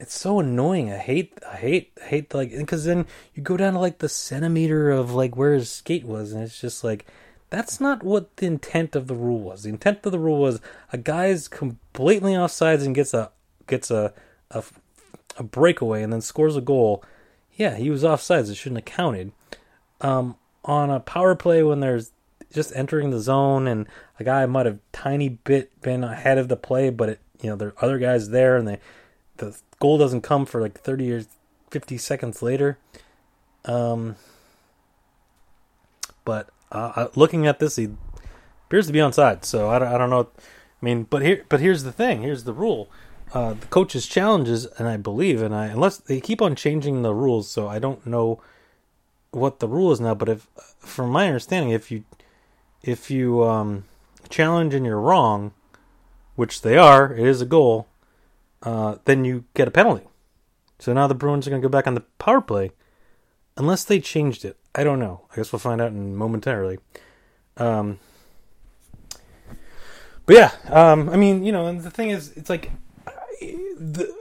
It's so annoying. I hate, I hate, I hate like because then you go down to like the centimeter of like where his skate was, and it's just like that's not what the intent of the rule was. The intent of the rule was a guy's completely offsides and gets a gets a a, a breakaway and then scores a goal. Yeah, he was offsides. It shouldn't have counted. Um, on a power play when there's just entering the zone and a guy might have tiny bit been ahead of the play, but it you know there are other guys there and they the goal doesn't come for like 30 or 50 seconds later. Um, but uh, looking at this, he appears to be on side. So I don't, I don't know. I mean, but here, but here's the thing. Here's the rule. Uh, the coaches challenges, and I believe, and I unless they keep on changing the rules, so I don't know what the rule is now. But if, from my understanding, if you if you um, challenge and you're wrong, which they are, it is a goal uh, then you get a penalty. So now the Bruins are going to go back on the power play, unless they changed it. I don't know. I guess we'll find out in momentarily. Um, but yeah, um, I mean, you know, and the thing is, it's like the,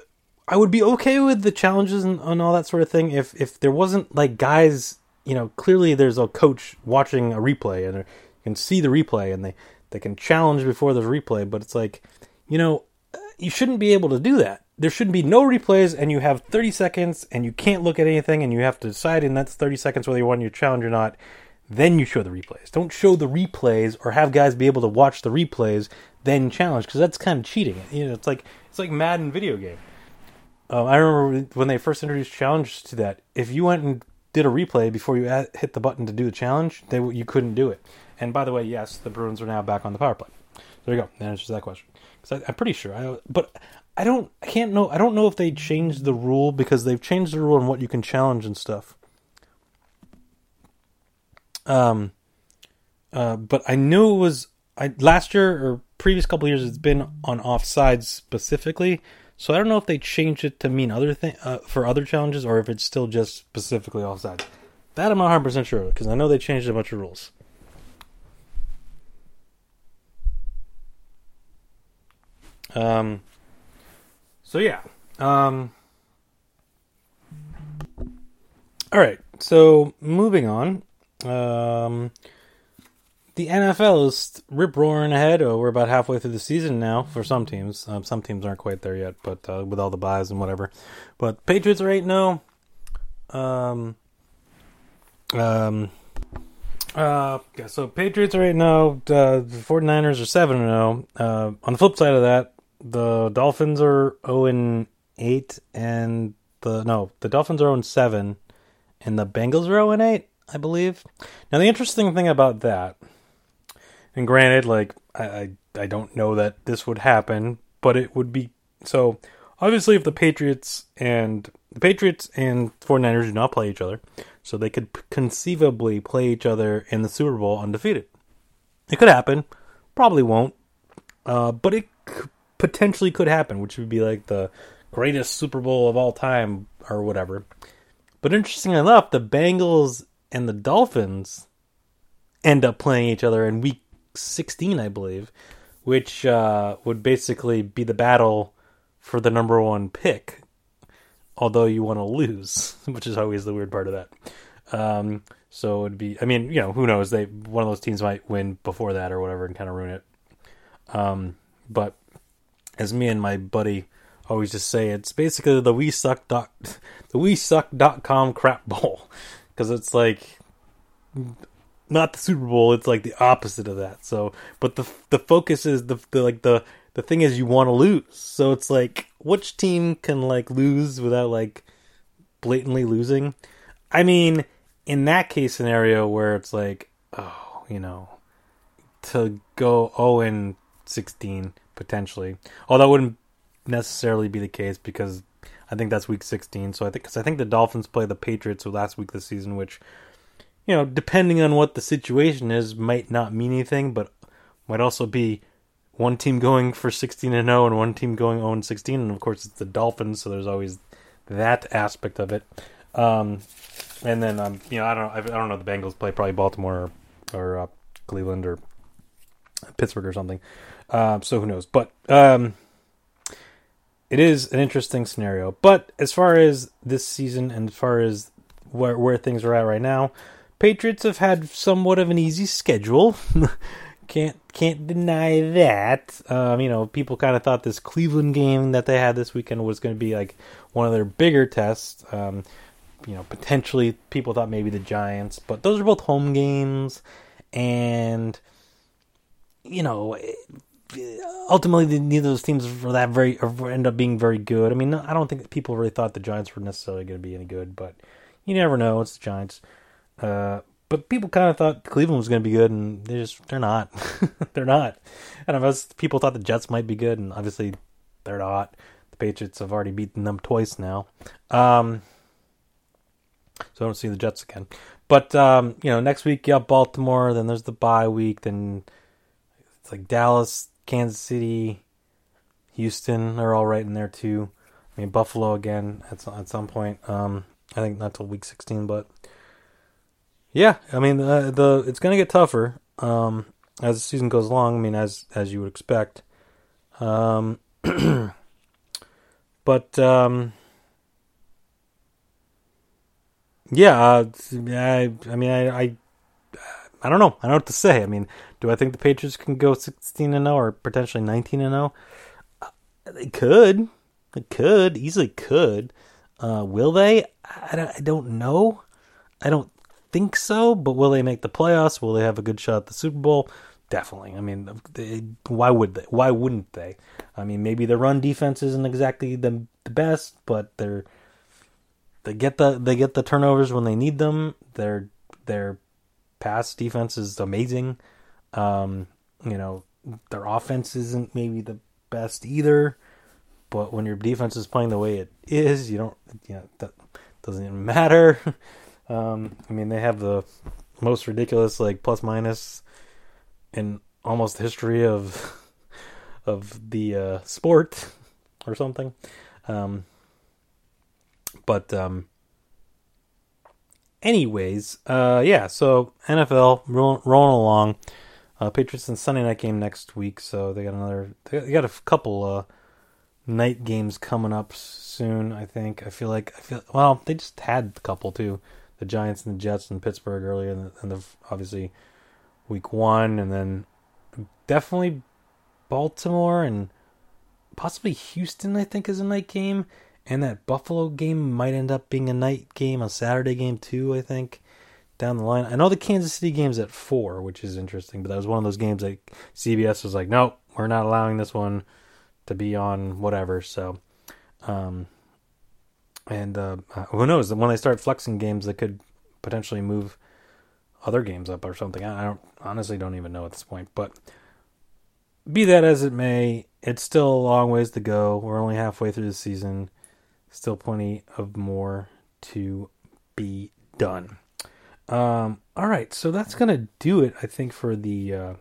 I would be okay with the challenges and, and all that sort of thing if if there wasn't like guys, you know, clearly there's a coach watching a replay and you can see the replay and they they can challenge before the replay, but it's like, you know, you shouldn't be able to do that. There shouldn't be no replays, and you have 30 seconds, and you can't look at anything, and you have to decide in that 30 seconds whether you want your challenge or not. Then you show the replays. Don't show the replays or have guys be able to watch the replays then challenge because that's kind of cheating. You know, it's like it's like Madden video game. Um, I remember when they first introduced challenges to that. If you went and did a replay before you hit the button to do the challenge, they, you couldn't do it. And by the way, yes, the Bruins are now back on the power play. There you go. That answers that question. Because I'm pretty sure. I, but I don't. I can't know. I don't know if they changed the rule because they've changed the rule on what you can challenge and stuff. Um. Uh, but I knew it was I last year or previous couple years. It's been on offsides specifically. So I don't know if they changed it to mean other thing uh, for other challenges or if it's still just specifically offsides. That I'm not 100 percent sure because I know they changed a bunch of rules. Um, so yeah. Um, all right. So moving on. Um, the NFL is rip roaring ahead. Oh, we're about halfway through the season now for some teams. Um, some teams aren't quite there yet, but uh, with all the byes and whatever. But Patriots are eight zero. Um. Um. Uh, yeah, so Patriots are 8 0. Uh, the 49ers are 7 0. Uh, on the flip side of that, the Dolphins are 0 and 8 and the no, the Dolphins are 0 and 7 and the Bengals are 0 and 8, I believe. Now the interesting thing about that and granted like I, I I don't know that this would happen, but it would be so obviously if the Patriots and the Patriots and 49ers do not play each other, so they could conceivably play each other in the Super Bowl undefeated. It could happen, probably won't, uh, but it potentially could happen, which would be like the greatest Super Bowl of all time or whatever. But interestingly enough, the Bengals and the Dolphins end up playing each other in week 16, I believe, which uh, would basically be the battle for the number one pick. Although you want to lose, which is always the weird part of that. Um, so it'd be, I mean, you know, who knows? They one of those teams might win before that or whatever and kind of ruin it. Um, but as me and my buddy always just say, it's basically the we suck dot the we suck dot com crap bowl because it's like not the Super Bowl. It's like the opposite of that. So, but the the focus is the, the like the the thing is you want to lose. So it's like which team can like lose without like blatantly losing? I mean, in that case scenario where it's like, oh, you know, to go 0 and 16 potentially. Although that wouldn't necessarily be the case because I think that's week 16. So I think cause I think the Dolphins play the Patriots last week this season, which you know, depending on what the situation is, might not mean anything, but might also be one team going for 16 and 0 and one team going 0 and 16, and of course it's the Dolphins, so there's always that aspect of it. Um, and then um, you know, I don't, I don't know. The Bengals play probably Baltimore or, or uh, Cleveland or Pittsburgh or something. Uh, so who knows? But um, it is an interesting scenario. But as far as this season and as far as where where things are at right now, Patriots have had somewhat of an easy schedule. can't can't deny that. Um, you know, people kind of thought this Cleveland game that they had this weekend was going to be like one of their bigger tests. Um, you know, potentially people thought maybe the Giants, but those are both home games, and you know, ultimately neither of those teams were that very end up being very good. I mean, I don't think people really thought the Giants were necessarily going to be any good, but you never know. It's the Giants. Uh, but people kind of thought Cleveland was going to be good, and they just they're not. they're not. And of us, people thought the Jets might be good, and obviously they're not. The Patriots have already beaten them twice now. Um, so I don't see the Jets again. But um, you know, next week you have Baltimore. Then there's the bye week. Then it's like Dallas, Kansas City, Houston are all right in there too. I mean Buffalo again at some, at some point. Um, I think not till week 16, but yeah, I mean uh, the it's going to get tougher um, as the season goes along. I mean, as as you would expect. Um, but um, yeah, uh, I I mean I, I I don't know. I don't know what to say. I mean, do I think the Patriots can go sixteen and zero or potentially nineteen and zero? Uh, they could. They could easily could. Uh, will they? I, I don't know. I don't think so, but will they make the playoffs? Will they have a good shot at the Super Bowl? Definitely. I mean, they, why would they? Why wouldn't they? I mean, maybe their run defense isn't exactly the, the best, but they're they get the they get the turnovers when they need them. Their their pass defense is amazing. Um, you know, their offense isn't maybe the best either, but when your defense is playing the way it is, you don't you know that doesn't even matter. Um, I mean, they have the most ridiculous like plus minus in almost history of of the uh, sport or something. Um, but um, anyways, uh, yeah. So NFL rolling, along. Uh, Patriots and Sunday night game next week, so they got another. They got a couple uh, night games coming up soon. I think. I feel like I feel well. They just had a couple too the Giants and the Jets and Pittsburgh earlier, and, the, the, obviously week one, and then definitely Baltimore and possibly Houston. I think is a night game, and that Buffalo game might end up being a night game, a Saturday game too. I think down the line. I know the Kansas City game's at four, which is interesting, but that was one of those games that CBS was like, nope, we're not allowing this one to be on whatever. So, um, and uh, who knows? When they start flexing games, they could potentially move other games up or something. I don't honestly don't even know at this point. But be that as it may, it's still a long ways to go. We're only halfway through the season. Still plenty of more to be done. Um, all right, so that's gonna do it. I think for the uh,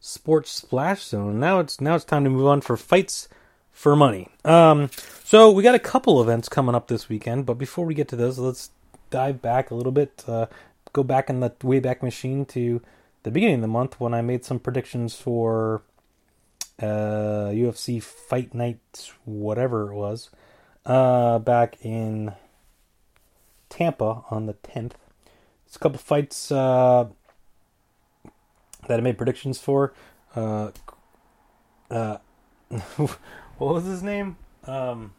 sports splash zone. Now it's now it's time to move on for fights for money. Um, so we got a couple events coming up this weekend, but before we get to those, let's dive back a little bit. Uh, go back in the Wayback Machine to the beginning of the month when I made some predictions for uh, UFC Fight Night, whatever it was, uh, back in Tampa on the 10th. There's a couple fights uh, that I made predictions for. Uh, uh, what was his name? Um,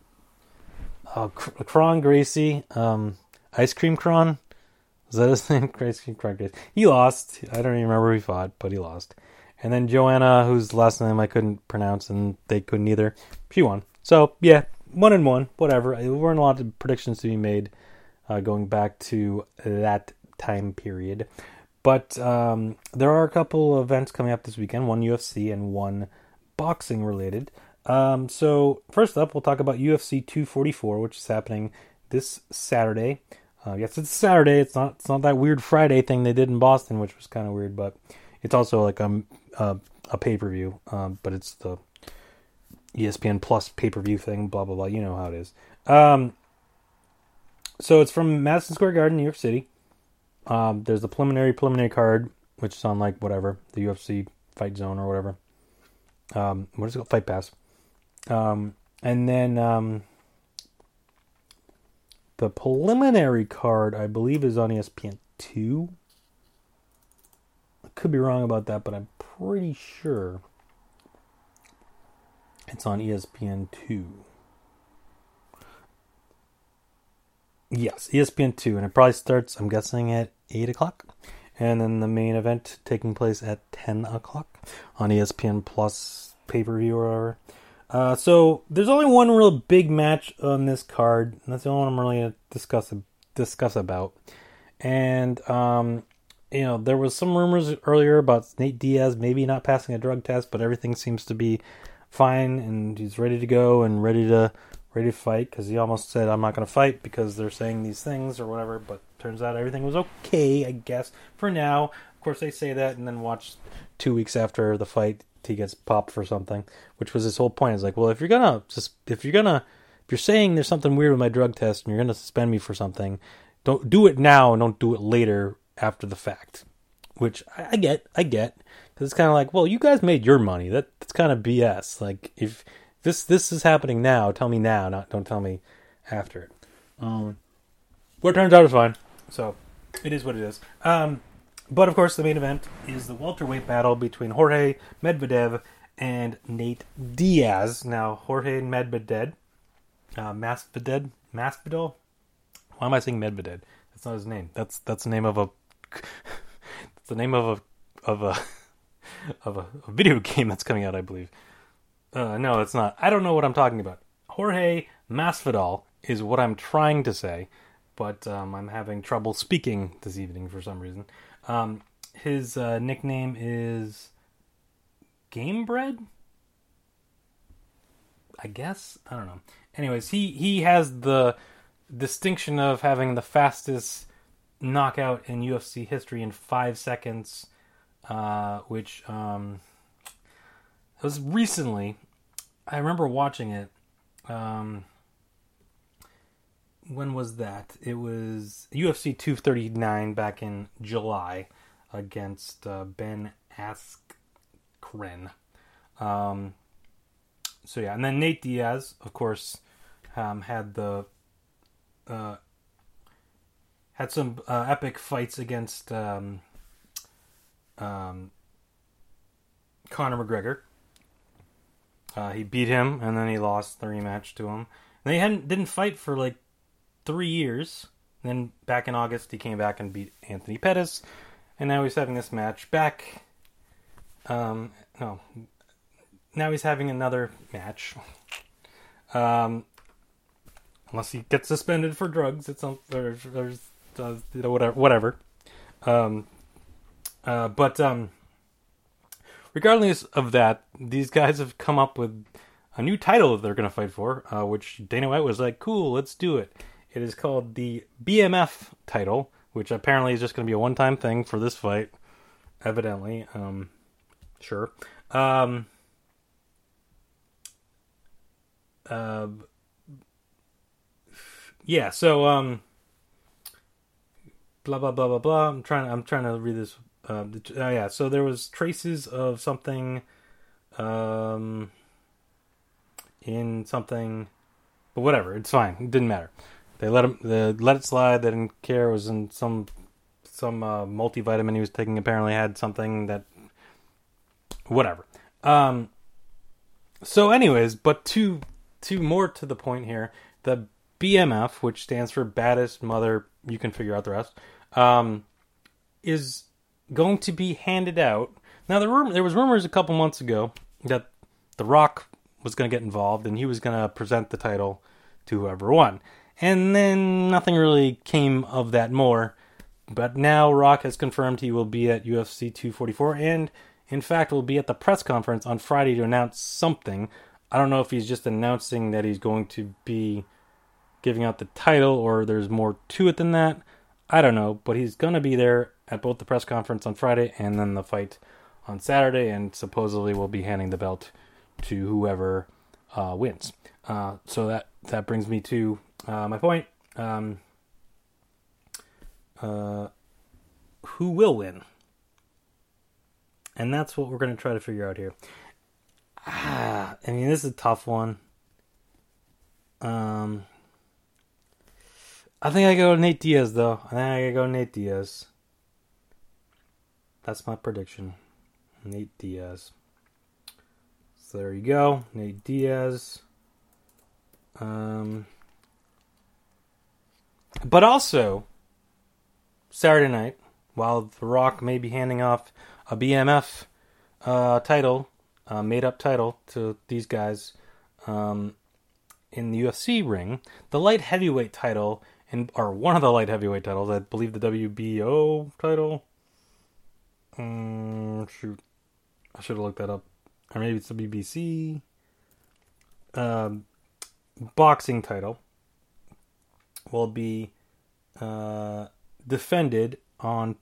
uh, Kron Gracie, um, Ice Cream Kron. Is that his name? Ice Cream Gracie. He lost. I don't even remember who he fought, but he lost. And then Joanna, whose last name I couldn't pronounce, and they couldn't either. She won. So yeah, one and one, whatever. There weren't a lot of predictions to be made uh, going back to that time period. But um, there are a couple events coming up this weekend. One UFC and one boxing related. Um, so first up, we'll talk about UFC 244, which is happening this Saturday. Uh, yes, it's Saturday. It's not. It's not that weird Friday thing they did in Boston, which was kind of weird. But it's also like a a, a pay per view. Um, but it's the ESPN Plus pay per view thing. Blah blah blah. You know how it is. Um, so it's from Madison Square Garden, New York City. Um, there's the preliminary preliminary card, which is on like whatever the UFC Fight Zone or whatever. Um, what is it called? Fight Pass. Um, and then um, the preliminary card, I believe, is on ESPN two. Could be wrong about that, but I'm pretty sure it's on ESPN two. Yes, ESPN two, and it probably starts. I'm guessing at eight o'clock, and then the main event taking place at ten o'clock on ESPN Plus pay per view or whatever. Uh, so there's only one real big match on this card, and that's the only one I'm really gonna discuss discuss about. And um, you know, there was some rumors earlier about Nate Diaz maybe not passing a drug test, but everything seems to be fine, and he's ready to go and ready to ready to fight because he almost said I'm not going to fight because they're saying these things or whatever. But turns out everything was okay, I guess for now. Of course, they say that, and then watch two weeks after the fight, he gets popped for something, which was his whole point. Is like, well, if you're gonna just if you're gonna if you're saying there's something weird with my drug test and you're gonna suspend me for something, don't do it now and don't do it later after the fact. Which I, get, I get, because it's kind of like, well, you guys made your money. That that's kind of BS. Like if this this is happening now, tell me now, not don't tell me after it. Um, what turns out is fine. So it is what it is. Um, but of course, the main event is the welterweight battle between Jorge Medvedev and Nate Diaz. Now, Jorge Medvedev, uh, Masvidal, Masvidal. Why am I saying Medvedev? That's not his name. That's that's the name of a. that's the name of a of a of a, a video game that's coming out, I believe. Uh, no, it's not. I don't know what I'm talking about. Jorge Masvidal is what I'm trying to say, but um, I'm having trouble speaking this evening for some reason. Um, his uh, nickname is Gamebred. I guess I don't know. Anyways, he he has the distinction of having the fastest knockout in UFC history in five seconds, uh, which um, was recently. I remember watching it. Um, when was that? It was UFC 239 back in July against uh, Ben Askren. Um, so yeah, and then Nate Diaz, of course, um, had the uh, had some uh, epic fights against um, um, Conor McGregor. Uh, he beat him, and then he lost the rematch to him. And they hadn't didn't fight for like three years. Then back in August, he came back and beat Anthony Pettis, and now he's having this match back. Um, no, now he's having another match. Um, unless he gets suspended for drugs, it's some there's, whatever whatever. Um, uh, but um, regardless of that, these guys have come up with a new title that they're going to fight for, uh, which Dana White was like, "Cool, let's do it." It is called the BMF title, which apparently is just going to be a one-time thing for this fight. Evidently, um, sure. Um, uh, yeah. So, um, blah blah blah blah blah. I'm trying. I'm trying to read this Uh, yeah, so there was traces of something, um, in something, but whatever, it's fine. It didn't matter. They let him, they let it slide. They didn't care. It was in some some uh, multivitamin he was taking. Apparently had something that, whatever. Um. So, anyways, but to to more to the point here, the BMF, which stands for baddest mother, you can figure out the rest, um, is going to be handed out. Now, the rumor, there was rumors a couple months ago that The Rock was going to get involved and he was going to present the title to whoever won. And then nothing really came of that more. But now Rock has confirmed he will be at UFC 244 and, in fact, will be at the press conference on Friday to announce something. I don't know if he's just announcing that he's going to be giving out the title or there's more to it than that. I don't know, but he's going to be there at both the press conference on Friday and then the fight on Saturday, and supposedly will be handing the belt to whoever uh, wins. Uh, so that that brings me to uh, my point. Um, uh, who will win? And that's what we're going to try to figure out here. Ah, I mean, this is a tough one. Um, I think I go Nate Diaz though. I think I go Nate Diaz. That's my prediction. Nate Diaz. So there you go, Nate Diaz. Um, but also Saturday night, while The Rock may be handing off a BMF uh, title, a made-up title to these guys um, in the UFC ring, the light heavyweight title and or one of the light heavyweight titles, I believe the WBO title. Um, shoot, I should have looked that up, or maybe it's the BBC. Um, boxing title will be uh, defended on.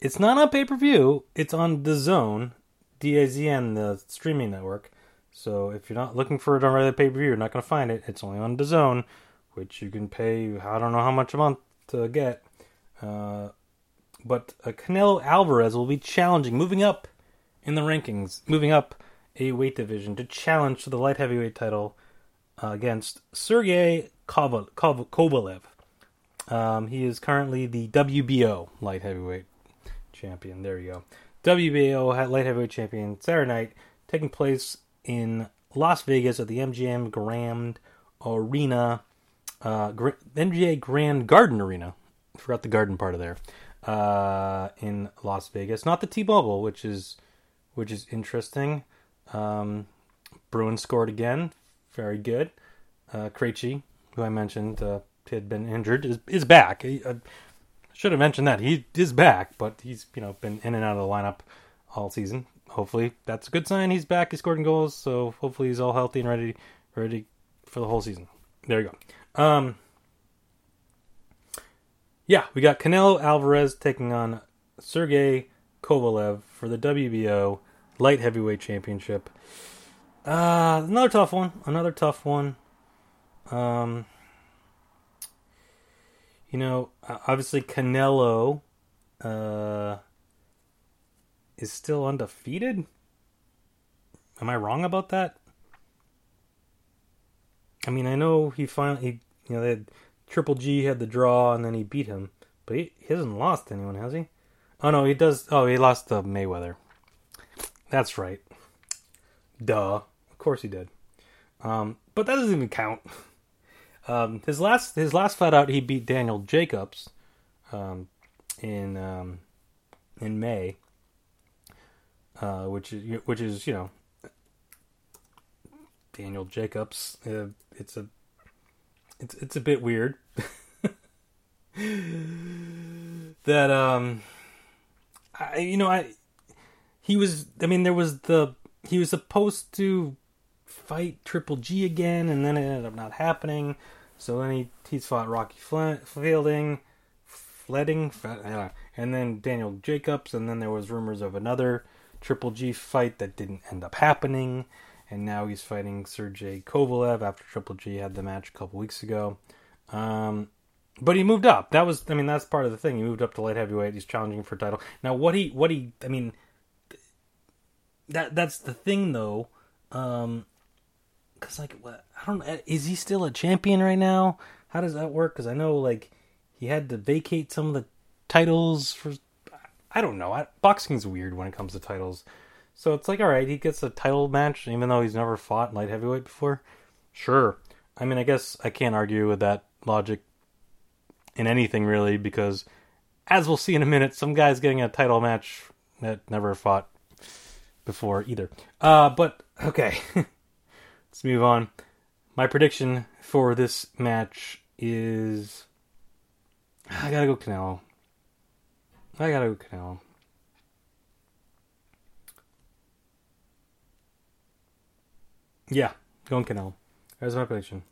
It's not on pay per view. It's on DAZN, D A Z N, the streaming network. So if you're not looking for it on regular pay per view, you're not going to find it. It's only on DAZN which you can pay I don't know how much a month to get. Uh, but uh, Canelo Alvarez will be challenging, moving up in the rankings, moving up a weight division to challenge the light heavyweight title uh, against Sergey Kovalev. Um, he is currently the WBO light heavyweight champion. There you go. WBO light heavyweight champion Saturday night, taking place in Las Vegas at the MGM Grand Arena uh, MGM Grand Garden Arena. Forgot the garden part of there. Uh, in Las Vegas, not the T-Mobile, which is which is interesting. Um, Bruins scored again, very good. Uh, Krejci, who I mentioned uh, had been injured, is is back. He, uh, should have mentioned that he is back, but he's you know been in and out of the lineup all season. Hopefully, that's a good sign. He's back. He's scoring goals, so hopefully he's all healthy and ready ready for the whole season. There you go. Um, yeah, we got Canelo Alvarez taking on Sergey Kovalev for the WBO light heavyweight championship. Uh, another tough one. Another tough one. Um, you know, obviously Canelo uh, is still undefeated. Am I wrong about that? I mean, I know he finally, you know, they had, Triple G had the draw and then he beat him, but he, he hasn't lost anyone, has he? Oh no, he does. Oh, he lost to Mayweather. That's right. Duh. Of course he did. Um, but that doesn't even count. Um, his last his last fight out, he beat Daniel Jacobs um, in um, in May, uh, which is which is you know Daniel Jacobs. Uh, it's a it's it's a bit weird that um I you know I he was I mean there was the he was supposed to fight Triple G again and then it ended up not happening. So then he he's fought Rocky Fielding, Fleding, and then Daniel Jacobs, and then there was rumors of another Triple G fight that didn't end up happening and now he's fighting Sergey Kovalev after Triple G had the match a couple weeks ago. Um, but he moved up. That was, I mean, that's part of the thing. He moved up to light heavyweight. He's challenging for title now. What he, what he, I mean, that that's the thing though. Um, because like, what I don't, is he still a champion right now? How does that work? Because I know like he had to vacate some of the titles for. I don't know. I, boxing's weird when it comes to titles. So it's like, all right, he gets a title match, even though he's never fought light heavyweight before. Sure. I mean, I guess I can't argue with that logic in anything really, because as we'll see in a minute, some guy's getting a title match that never fought before either. Uh, but okay, let's move on. My prediction for this match is I gotta go Canelo. I gotta go Canelo. Yeah, going Canelo. There's my prediction.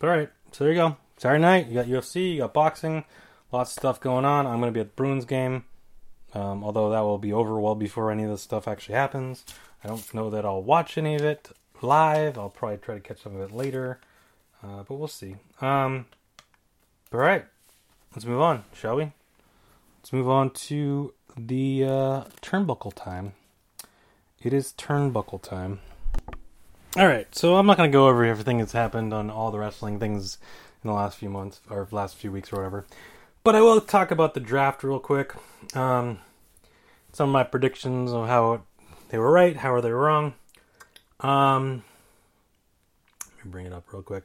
But alright, so there you go. Saturday night, you got UFC, you got boxing, lots of stuff going on. I'm going to be at the Bruins game, um, although that will be over well before any of this stuff actually happens. I don't know that I'll watch any of it live. I'll probably try to catch some of it later, uh, but we'll see. Um, all right, let's move on, shall we? Let's move on to the uh, turnbuckle time. It is turnbuckle time. All right, so I'm not going to go over everything that's happened on all the wrestling things in the last few months or last few weeks or whatever, but I will talk about the draft real quick. Um, some of my predictions of how they were right, how are they wrong. Um, let me bring it up real quick.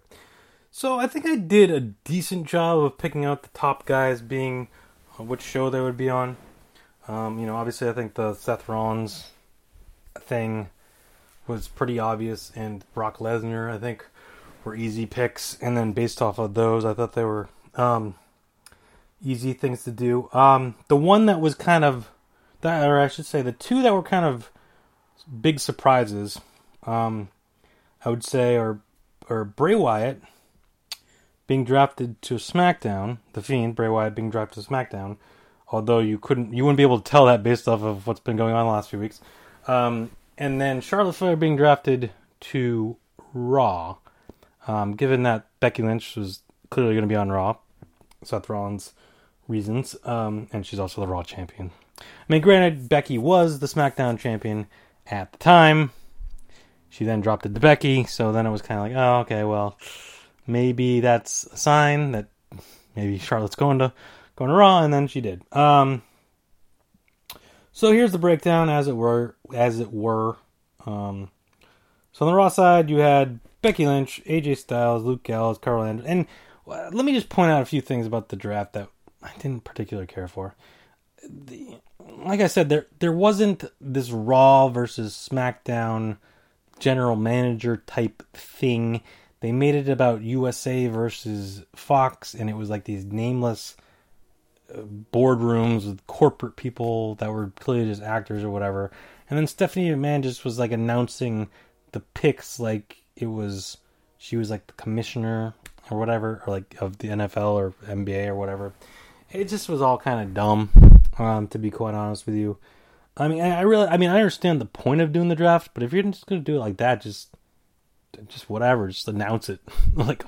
So I think I did a decent job of picking out the top guys, being uh, which show they would be on. Um, you know, obviously I think the Seth Rollins thing was pretty obvious, and Brock Lesnar I think were easy picks, and then based off of those, I thought they were um, easy things to do. Um, the one that was kind of that, or I should say, the two that were kind of big surprises, um, I would say, are or Bray Wyatt being drafted to SmackDown, the Fiend Bray Wyatt being drafted to SmackDown. Although you couldn't, you wouldn't be able to tell that based off of what's been going on the last few weeks. Um, and then Charlotte Flair being drafted to Raw. Um, given that Becky Lynch was clearly going to be on Raw, Seth Rollins reasons, um, and she's also the Raw champion. I mean, granted, Becky was the SmackDown champion at the time. She then dropped it to Becky, so then it was kind of like, oh, okay, well, maybe that's a sign that maybe Charlotte's going to going to Raw, and then she did. Um, so here's the breakdown, as it were, as it were. Um, so on the Raw side, you had Becky Lynch, AJ Styles, Luke Gallows, Carl Anderson, and uh, let me just point out a few things about the draft that I didn't particularly care for. The, like I said, there there wasn't this Raw versus SmackDown general manager type thing. They made it about USA versus Fox, and it was like these nameless boardrooms with corporate people that were clearly just actors or whatever. And then Stephanie McMahon just was like announcing the picks like it was she was like the commissioner or whatever, or like of the NFL or NBA or whatever. It just was all kind of dumb, um, to be quite honest with you. I mean, I really, I mean, I understand the point of doing the draft, but if you're just gonna do it like that, just, just whatever, just announce it, like,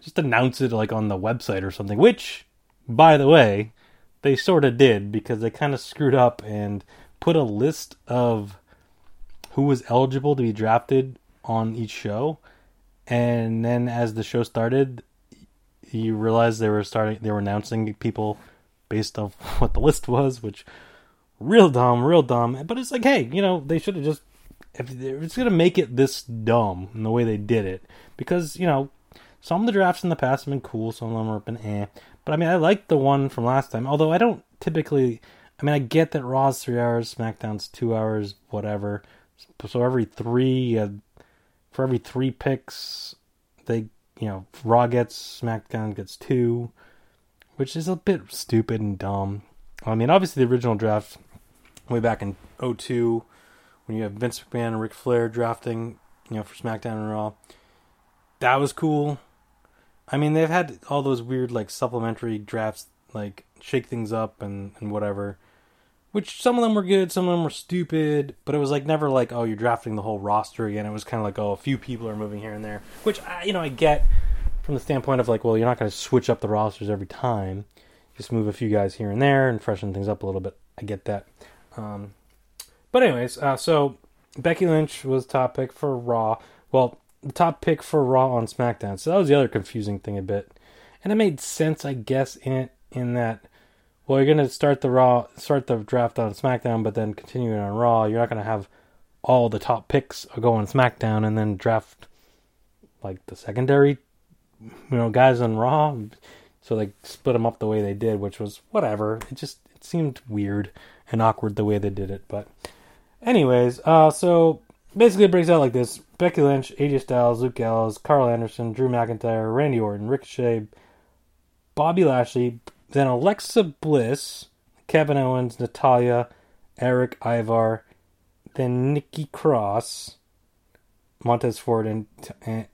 just announce it like on the website or something. Which, by the way, they sort of did because they kind of screwed up and put a list of who was eligible to be drafted on each show, and then as the show started, you realized they were starting, they were announcing people based off what the list was, which real dumb, real dumb. But it's like, hey, you know, they should have just if it's gonna make it this dumb in the way they did it, because you know, some of the drafts in the past have been cool, some of them have been eh. But I mean, I like the one from last time, although I don't typically. I mean, I get that Raw's three hours, SmackDown's two hours, whatever. So every three, uh, for every three picks, they, you know, Raw gets, SmackDown gets two, which is a bit stupid and dumb. I mean, obviously the original draft way back in 02 when you have Vince McMahon and Ric Flair drafting, you know, for SmackDown and Raw. That was cool. I mean, they've had all those weird like supplementary drafts, like shake things up and and whatever. Which some of them were good, some of them were stupid, but it was like never like, oh, you're drafting the whole roster again. It was kind of like, oh, a few people are moving here and there, which I, you know I get. from the standpoint of like, well, you're not going to switch up the rosters every time. Just move a few guys here and there and freshen things up a little bit. I get that. Um, but anyways, uh, so Becky Lynch was top pick for Raw. Well, the top pick for Raw on SmackDown. So that was the other confusing thing a bit, and it made sense, I guess, in it in that. Well, you're gonna start the Raw, start the draft on SmackDown, but then continue it on Raw. You're not gonna have all the top picks go on SmackDown and then draft like the secondary, you know, guys on Raw. So they split them up the way they did, which was whatever. It just it seemed weird and awkward the way they did it. But, anyways, uh, so basically it breaks out like this: Becky Lynch, AJ Styles, Luke Gallows, Carl Anderson, Drew McIntyre, Randy Orton, Ricochet, Bobby Lashley, then Alexa Bliss, Kevin Owens, Natalya, Eric Ivar, then Nikki Cross, Montez Ford, and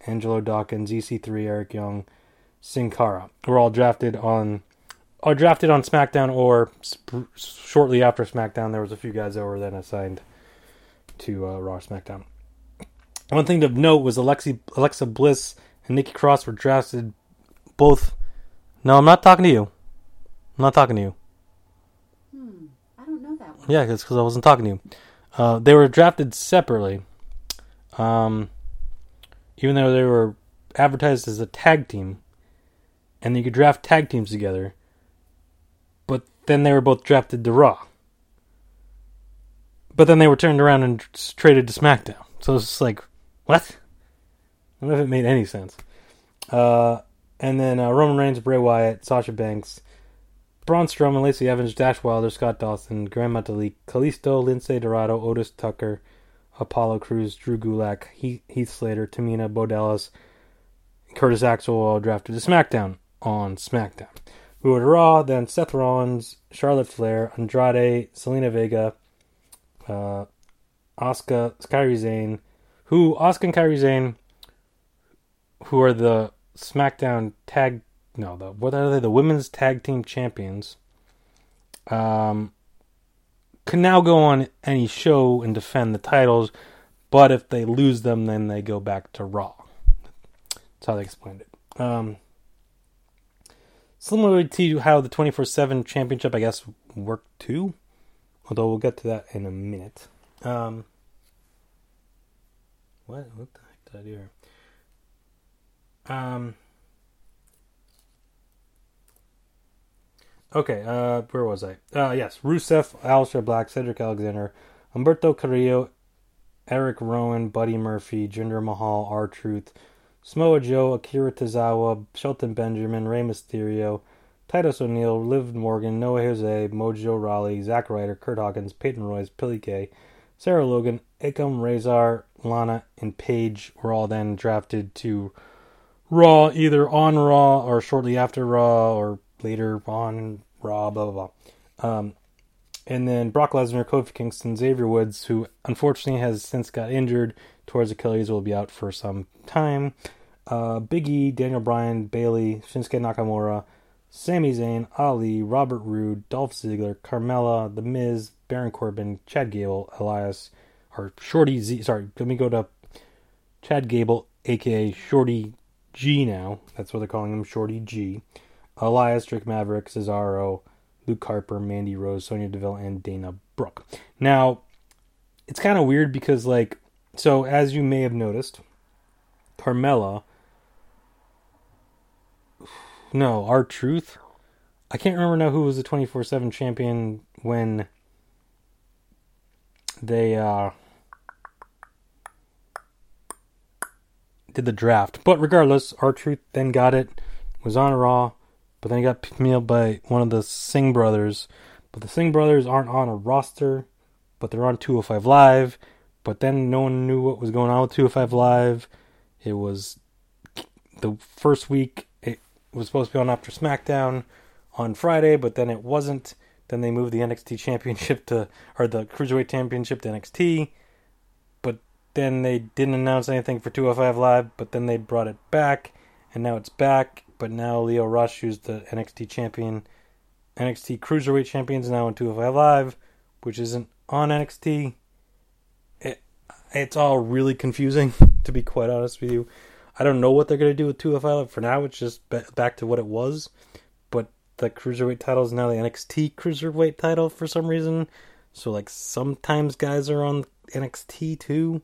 Angelo Dawkins, EC3, Eric Young, Sin Cara. Were all drafted on, are drafted on SmackDown or sp- shortly after SmackDown. There was a few guys that were then assigned to uh, Raw SmackDown. One thing to note was Alexi, Alexa Bliss and Nikki Cross were drafted both. No, I'm not talking to you. I'm not talking to you. Hmm. I don't know that one. Yeah, it's because I wasn't talking to you. Uh, they were drafted separately. Um, even though they were advertised as a tag team, and you could draft tag teams together, but then they were both drafted to Raw. But then they were turned around and traded to SmackDown. So it's just like, what? I don't know if it made any sense. Uh, and then uh, Roman Reigns, Bray Wyatt, Sasha Banks, Braun Strowman, Lacey Evans, Dash Wilder, Scott Dawson, Gran Metalik, Kalisto, Lince Dorado, Otis Tucker, Apollo Crews, Drew Gulak, Heath, Heath Slater, Tamina, Bo Dallas, Curtis Axel all drafted to SmackDown on SmackDown. We were to Raw, then Seth Rollins, Charlotte Flair, Andrade, Zelina Vega, uh, Asuka, Kairi Zane, who Asuka and Kairi Zane, who are the SmackDown tag no the what are they the women's tag team champions, um, can now go on any show and defend the titles, but if they lose them, then they go back to Raw. That's how they explained it. Um, similar to how the twenty four seven championship, I guess, worked too. Although we'll get to that in a minute. Um, what? What the heck did I do here? Um. Okay, uh, where was I? Uh, yes, Rusev, Aleister Black, Cedric Alexander, Humberto Carrillo, Eric Rowan, Buddy Murphy, Jinder Mahal, R Truth, Samoa Joe, Akira Tozawa, Shelton Benjamin, Rey Mysterio, Titus O'Neil, Liv Morgan, No Way Jose, Mojo Rawley, Zack Ryder, Kurt Hawkins, Peyton Royce, Billy Kay, Sarah Logan, Akam, Rezar, Lana, and Paige were all then drafted to Raw, either on Raw or shortly after Raw or later on Raw, blah, blah, blah. Um, and then Brock Lesnar, Kofi Kingston, Xavier Woods, who unfortunately has since got injured towards Achilles, will be out for some time. Uh, Big E, Daniel Bryan, Bayley, Shinsuke Nakamura, Sami Zayn, Ali, Robert Roode, Dolph Ziggler, Carmella, The Miz, Baron Corbin, Chad Gable, Elias, or Shorty Z. Sorry, let me go to Chad Gable, aka Shorty G now. That's what they're calling him, Shorty G. Elias, Drake Maverick, Cesaro, Luke Harper, Mandy Rose, Sonya Deville, and Dana Brooke. Now, it's kind of weird because, like, so as you may have noticed, Carmella no, R Truth. I can't remember now who was the twenty four seven champion when they uh, did the draft. But regardless, R Truth then got it, was on a Raw, but then he got picked by one of the Singh brothers. But the Singh brothers aren't on a roster, but they're on 205 Live. But then no one knew what was going on with 205 Live. It was the first week was supposed to be on after SmackDown on Friday, but then it wasn't. Then they moved the NXT Championship to, or the Cruiserweight Championship to NXT. But then they didn't announce anything for 205 Live, but then they brought it back, and now it's back. But now Lio Rush, who's the NXT Champion, NXT Cruiserweight Champions, now on 205 Live, which isn't on NXT. It, it's all really confusing, to be quite honest with you. I don't know what they're gonna do with 205 For now, it's just ba- back to what it was. But the cruiserweight title is now the NXT cruiserweight title for some reason. So like sometimes guys are on NXT too,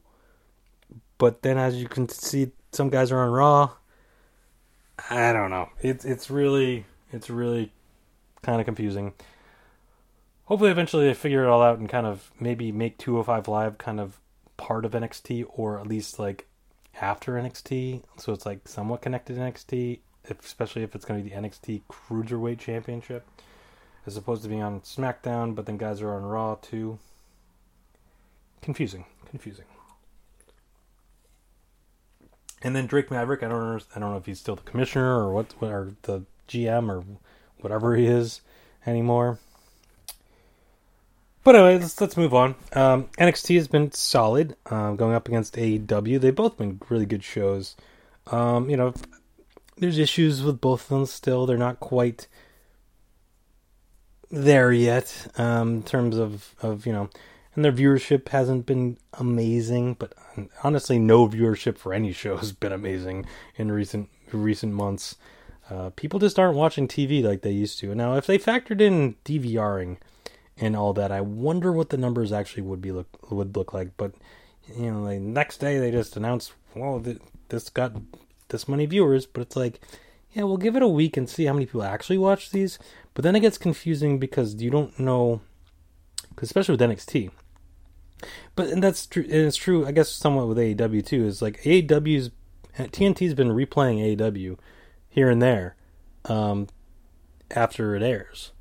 but then as you can see, some guys are on Raw. I don't know. It's it's really it's really kind of confusing. Hopefully, eventually they figure it all out and kind of maybe make 205 Live kind of part of NXT or at least like after NXT, so it's like somewhat connected to NXT, especially if it's going to be the NXT Cruiserweight Championship, as opposed to being on SmackDown, but then guys are on Raw too. Confusing, confusing. And then Drake Maverick, I don't know, I don't know if he's still the commissioner or what, or the GM or whatever he is anymore. But anyway, let's, let's move on. Um, NXT has been solid, uh, going up against AEW. They've both been really good shows. Um, you know, there's issues with both of them still. They're not quite there yet um, in terms of, of, you know, and their viewership hasn't been amazing. But honestly, no viewership for any show has been amazing in recent recent months. Uh, people just aren't watching TV like they used to. Now, if they factored in DVRing and all that. I wonder what the numbers actually would be look would look like. But you know, the next day they just announced, well, this got this many viewers. But it's like, yeah, we'll give it a week and see how many people actually watch these. But then it gets confusing because you don't know, especially with NXT. But and that's true. And it's true, I guess, somewhat with AEW too. Is like AEW's TNT's been replaying AEW here and there um, after it airs.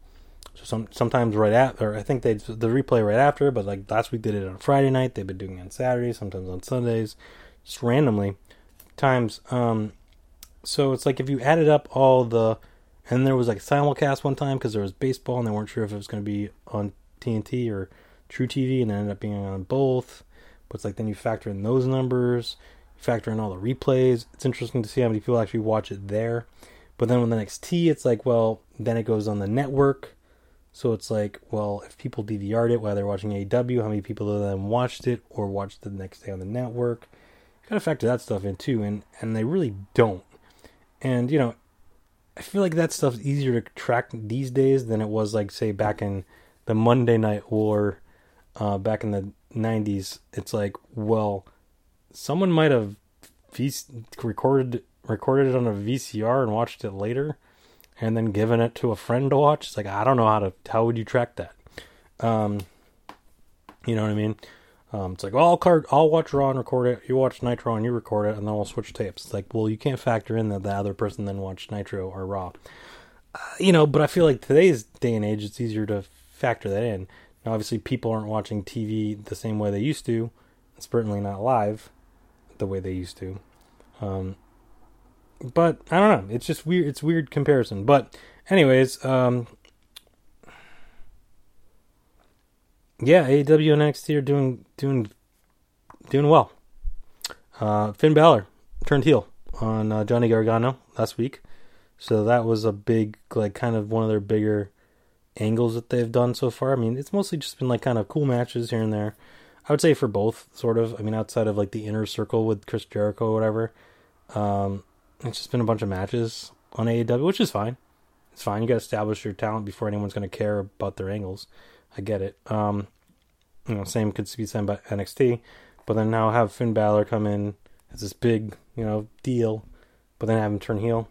So some sometimes right after, I think they the replay right after, but like last week they did it on Friday night. They've been doing it on Saturdays, sometimes on Sundays, just randomly times. Um, so it's like if you added up all the, and there was like a simulcast one time because there was baseball and they weren't sure if it was going to be on TNT or truTV, and it ended up being on both. But it's like then you factor in those numbers, you factor in all the replays. It's interesting to see how many people actually watch it there. But then with the NXT, it's like, well, then it goes on the network so it's like, well, if people DVR'd it while they're watching AEW, how many people then watched it or watched it the next day on the network? Gotta factor that stuff in too, and and they really don't. And you know, I feel like that stuff's easier to track these days than it was like say back in the Monday Night War, uh, back in the '90s. It's like, well, someone might have v- recorded recorded it on a VCR and watched it later and then giving it to a friend to watch. It's like I don't know how to how would you track that? Um, you know what I mean? Um, it's like well, I'll card, I'll watch Raw and record it. You watch Nitro and you record it, and then we'll switch tapes. It's like well, you can't factor in that the other person then watched Nitro or Raw. Uh, you know, but I feel like today's day and age, it's easier to factor that in. Now, obviously, people aren't watching TV the same way they used to. It's certainly not live the way they used to. Um, but I don't know. It's just weird. It's weird comparison. But anyways, um, yeah, AEW and NXT are doing doing doing well. Uh, Finn Balor turned heel on uh, Johnny Gargano last week, so that was a big, like, kind of one of their bigger angles that they've done so far. I mean, it's mostly just been like kind of cool matches here and there. I would say for both, sort of. I mean, outside of like the inner circle with Chris Jericho or whatever. Um, it's just been a bunch of matches on AEW, which is fine. It's fine. You got to establish your talent before anyone's going to care about their angles. I get it. Um, you know, same could be said about NXT, but then now have Finn Balor come in as this big, you know, deal, but then have him turn heel.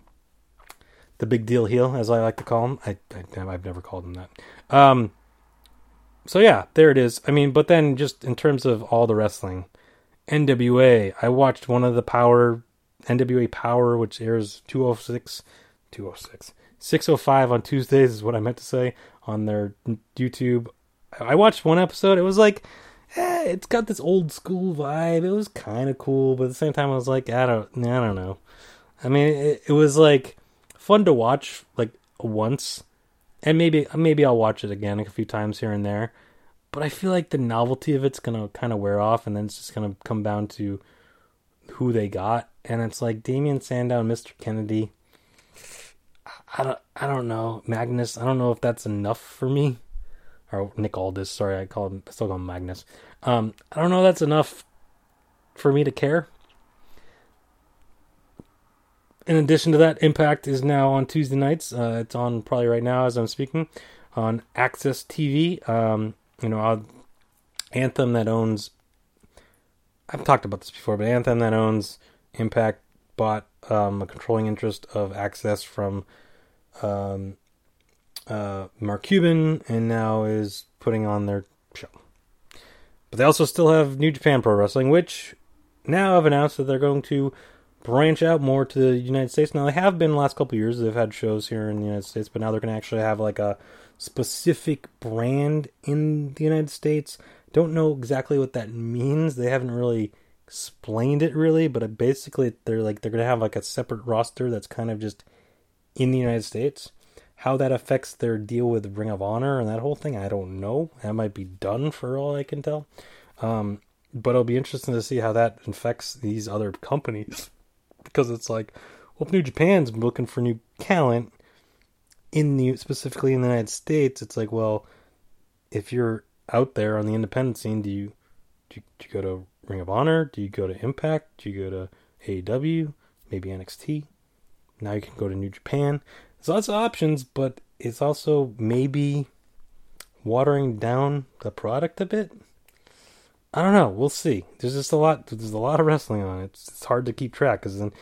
The big deal heel, as I like to call him. I, I have never called him that. Um, so yeah, there it is. I mean, but then just in terms of all the wrestling, NWA. I watched one of the Power NWA Power, which airs 206, 206, 605 on Tuesdays is what I meant to say on their YouTube. I watched one episode. It was like, eh, it's got this old school vibe. It was kind of cool, but at the same time, I was like, I don't, I don't know. I mean, it, it was like fun to watch like once, and maybe maybe I'll watch it again a few times here and there. But I feel like the novelty of it's gonna kind of wear off, and then it's just gonna come down to who they got, and it's like Damien Sandow and Mr. Kennedy. I don't, I don't know Magnus. I don't know if that's enough for me, or Nick Aldis. Sorry, I call him, I still call him Magnus. Um, I don't know that's enough for me to care. in addition to that, Impact is now on Tuesday nights. Uh, it's on probably right now as I'm speaking on AXS TV. Um, you know, uh, Anthem that owns. I've talked about this before, but Anthem that owns Impact bought um, a controlling interest of AXS from um, uh, Mark Cuban, and now is putting on their show. But they also still have New Japan Pro Wrestling, which now have announced that they're going to branch out more to the United States. Now they have been the last couple years. They've had shows here in the United States, but now they're going to actually have like a specific brand in the United States. Don't know exactly what that means. They haven't really explained it really, but basically they're like they're to have like a separate roster that's kind of just in the United States. How that affects their deal with Ring of Honor and that whole thing, I don't know. That might be done for all I can tell. Um, but it'll be interesting to see how that affects these other companies because it's like, well, if New Japan's looking for new talent in the specifically in the United States, it's like, well, if you're out there on the independent scene, do you do you, do you go to Ring of Honor? Do you go to Impact? Do you go to AEW? Maybe NXT? Now you can go to New Japan. There's lots of options, but it's also maybe watering down the product a bit. I don't know. We'll see. There's just a lot. There's a lot of wrestling on it. It's, it's hard to keep track because then,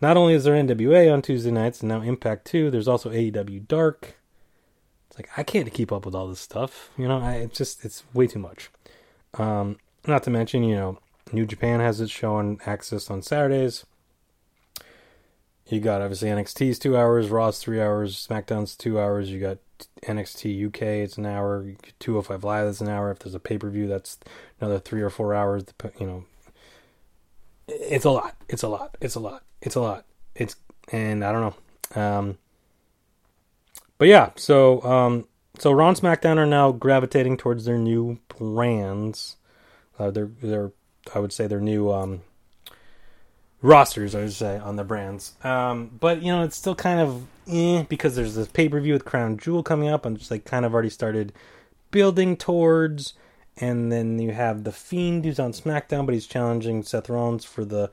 not only is there NWA on Tuesday nights and now Impact too. There's also AEW Dark. It's like I can't keep up with all this stuff. You know, I it's just it's way too much. Um, not to mention, you know, New Japan has its show on AXS on Saturdays. You got obviously NXT's two hours, Raw's three hours, SmackDown's two hours. You got NXT UK, it's an hour. 205 Live is an hour. If there's a pay per view, that's another three or four hours. You know, it's a lot. It's a lot. It's a lot. It's a lot. It's and I don't know. Um, but yeah, so um, so Raw and SmackDown are now gravitating towards their new brands. Uh, they're they're I would say their new um, rosters, I would say, on the brands. Um, but you know, it's still kind of eh, because there's this pay per view with Crown Jewel coming up, and just like kind of already started building towards. And then you have the Fiend who's on SmackDown, but he's challenging Seth Rollins for the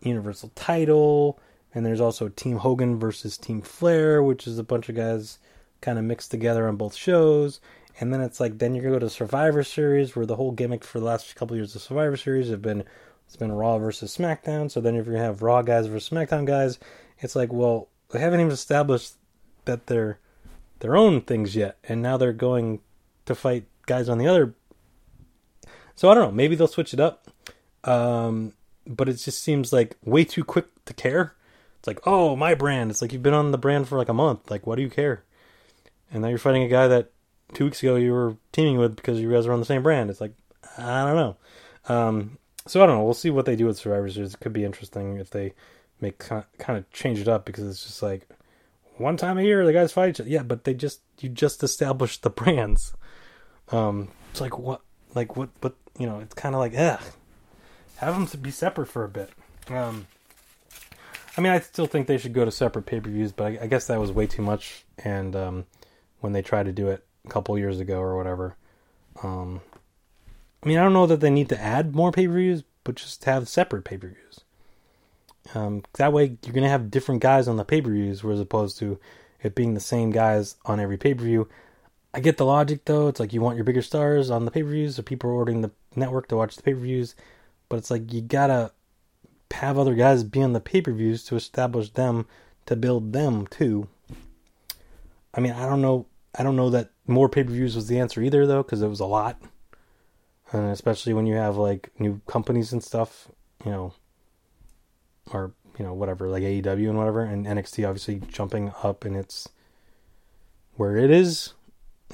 Universal title. And there's also Team Hogan versus Team Flair, which is a bunch of guys kind of mixed together on both shows. And then it's like then you're gonna go to Survivor Series, where the whole gimmick for the last couple of years of Survivor Series have been it's been Raw versus SmackDown. So then if gonna have Raw guys versus SmackDown guys, it's like, well, they haven't even established that they're their own things yet, and now they're going to fight guys on the other. So I don't know. Maybe they'll switch it up. Um, but it just seems like way too quick to care. It's like, oh, my brand. It's like you've been on the brand for like a month. Like, what do you care? And now you're fighting a guy that two weeks ago you were teaming with because you guys are on the same brand. It's like, I don't know. Um, so I don't know. We'll see what they do with Survivor Series. It could be interesting if they make kind of change it up because it's just like one time a year the guys fight each other. Yeah, but they just you just established the brands. Um, it's like what, like what, but you know, it's kind of like ugh. Have them to be separate for a bit. Um, I mean, I still think they should go to separate pay per views, but I, I, guess that was way too much. And um, when they tried to do it a couple years ago or whatever, um, I mean, I don't know that they need to add more pay per views, but just have separate pay per views. Um, that way, you're gonna have different guys on the pay per views, as opposed to it being the same guys on every pay per view. I get the logic though. It's like you want your bigger stars on the pay per views, so people are ordering the network to watch the pay per views. But it's like you gotta have other guys be on the pay per views to establish them to build them too. I mean, I don't know. I don't know that more pay per views was the answer either, though, because it was a lot and especially when you have like new companies and stuff, you know, or you know whatever like AEW and whatever, and NXT obviously jumping up and it's where it is.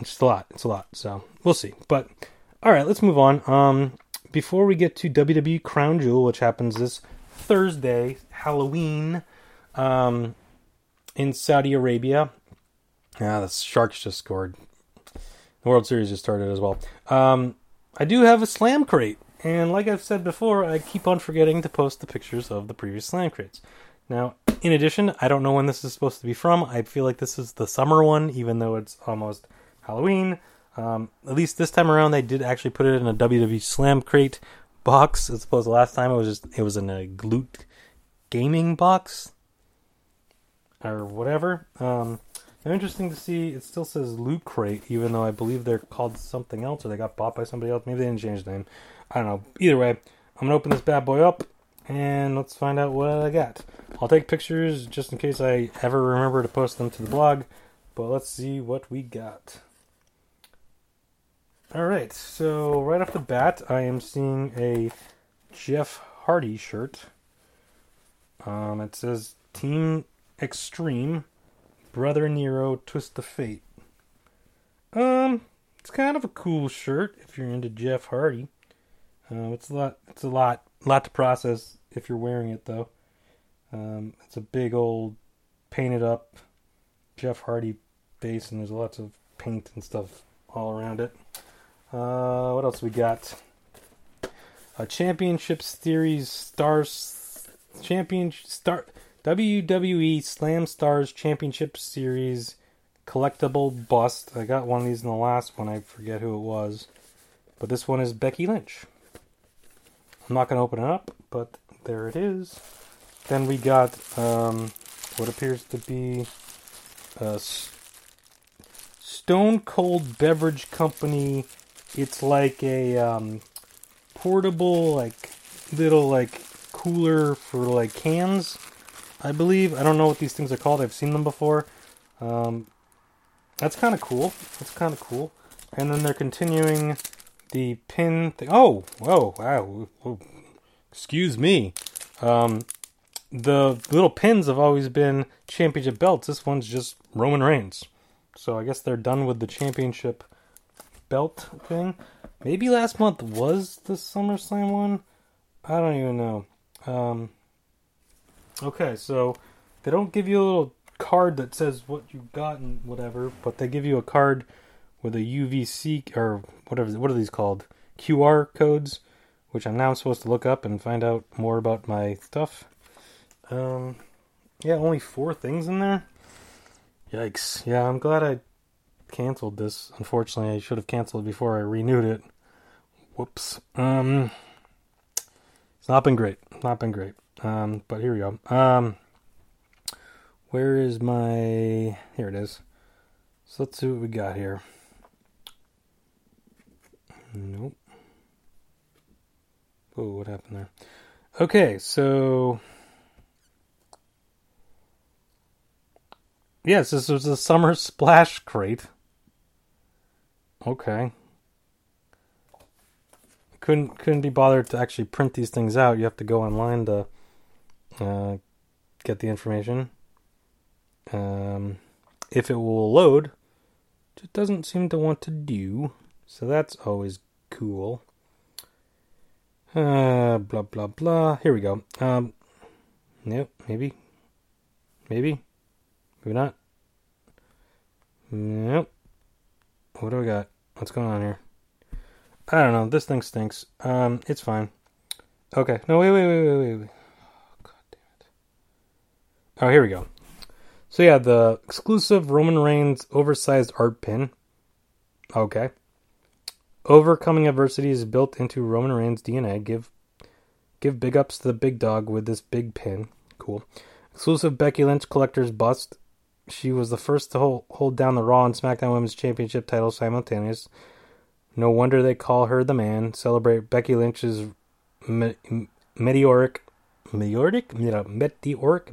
It's a lot. It's a lot. So we'll see. But all right, let's move on. Um, before we get to WWE Crown Jewel, which happens this Thursday, Halloween, um, in Saudi Arabia. Yeah, the Sharks just scored. The World Series just started as well. Um, I do have a slam crate, and like I've said before, I keep on forgetting to post the pictures of the previous slam crates. Now, in addition, I don't know when this is supposed to be from. I feel like this is the summer one, even though it's almost Halloween. Um, at least this time around, they did actually put it in a WWE Slam crate box, as opposed to last time it was just it was in a Loot gaming box. or whatever. Um, interesting to see. It still says Loot Crate, even though I believe they're called something else, or they got bought by somebody else. Maybe they didn't change the name. I don't know. Either way, I'm gonna open this bad boy up, and let's find out what I got. I'll take pictures just in case I ever remember to post them to the blog. But let's see what we got. All right, so right off the bat, I am seeing a Jeff Hardy shirt. Um, it says Team Extreme, Brother Nero, Twist of Fate. Um, it's kind of a cool shirt if you're into Jeff Hardy. Uh, it's a lot. It's a lot. Lot to process if you're wearing it though. Um, it's a big old painted up Jeff Hardy base, and there's lots of paint and stuff all around it. Uh, what else we got? A championship series stars champion star WWE Slam Stars Championship Series collectible bust. I got one of these in the last one. I forget who it was, but this one is Becky Lynch. I'm not going to open it up, but there it is. Then we got um, what appears to be a Stone Cold Beverage Company. It's like a um, portable, like little like cooler for like cans. I believe. I don't know what these things are called. I've seen them before. Um, that's kind of cool. That's kind of cool. And then they're continuing the pin thing. Oh, whoa, wow. Whoa. Excuse me. Um, the little pins have always been championship belts. This one's just Roman Reigns. So I guess they're done with the championship belt thing. Maybe last month was the SummerSlam one. I don't even know. Um, okay, so they don't give you a little card that says what you got and whatever, but they give you a card with a UVC or whatever. What are these called? QR codes, which I'm now supposed to look up and find out more about my stuff. Um, yeah, only four things in there. Yikes! Yeah, I'm glad I canceled this. Unfortunately, I should have canceled it before I renewed it. Whoops. Um, it's not been great. Not been great. Um, but here we go. Um, where is my? Here it is. So let's see what we got here. Nope. Oh, what happened there? Okay, so yes, this was a summer splash crate. Okay. Couldn't couldn't be bothered to actually print these things out. You have to go online to uh, get the information. Um, if it will load, it doesn't seem to want to do. So that's always cool. Uh, blah blah blah. Here we go. Um, nope. Maybe. Maybe. Maybe not. Nope. What do I got? What's going on here? I don't know. This thing stinks. Um, it's fine. Okay. No, wait, wait, wait, wait, wait. wait. Oh, God damn it. Oh, here we go. So yeah, the exclusive Roman Reigns oversized art pin. Okay. Overcoming adversity is built into Roman Reigns' DNA. Give give big ups to the big dog with this big pin. Cool. Exclusive Becky Lynch collector's bust. She was the first to hold, hold down the Raw and SmackDown Women's Championship titles simultaneous. No wonder they call her the man. Celebrate Becky Lynch's me- meteoric, meteoric, meteoric.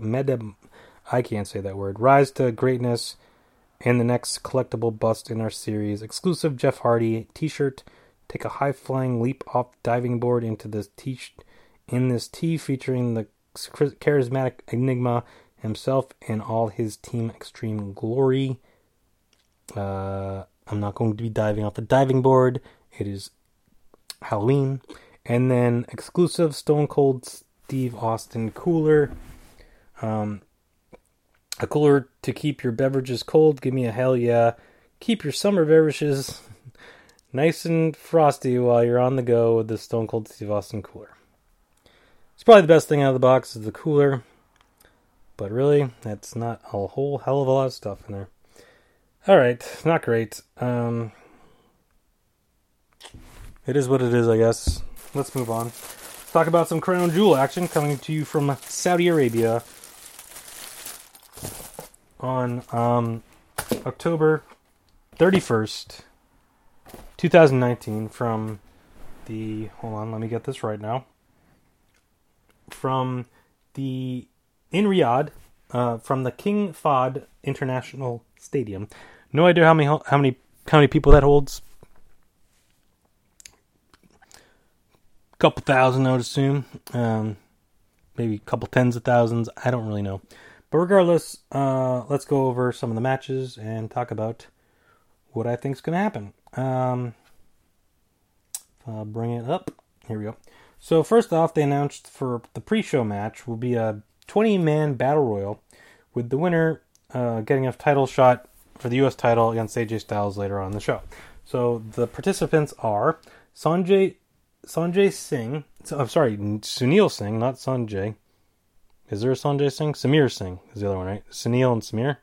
I can't say that word. Rise to greatness, and the next collectible bust in our series. Exclusive Jeff Hardy T-shirt. Take a high flying leap off diving board into this T. In this T, featuring the charismatic Enigma himself and all his team extreme glory. Uh, I'm not going to be diving off the diving board. It is Halloween. And then exclusive Stone Cold Steve Austin cooler. Um, a cooler to keep your beverages cold. Give me a hell yeah. Keep your summer beverages nice and frosty while you're on the go with the Stone Cold Steve Austin cooler. It's probably the best thing out of the box is the cooler. But really, that's not a whole hell of a lot of stuff in there. Alright, not great. Um, it is what it is, I guess. Let's move on. Talk about some Crown Jewel action coming to you from Saudi Arabia. on um, October 31st, 2019, from the. Hold on, let me get this right now. From the. In Riyadh, uh, from the King Fahd International Stadium. No idea how many how many how many people that holds. Couple thousand, I would assume. Um, maybe a couple tens of thousands. I don't really know. But regardless, uh, let's go over some of the matches and talk about what I think is going to happen. Um, I'll bring it up. Here we go. So first off, they announced for the pre-show match will be a 20-man battle royal, with the winner uh, getting a title shot for the U.S. title against AJ Styles later on the show. So the participants are Sanjay Sanjay Singh. I'm sorry, Sunil Singh, not Sanjay. Is there a Sanjay Singh? Samir Singh is the other one, right? Sunil and Samir.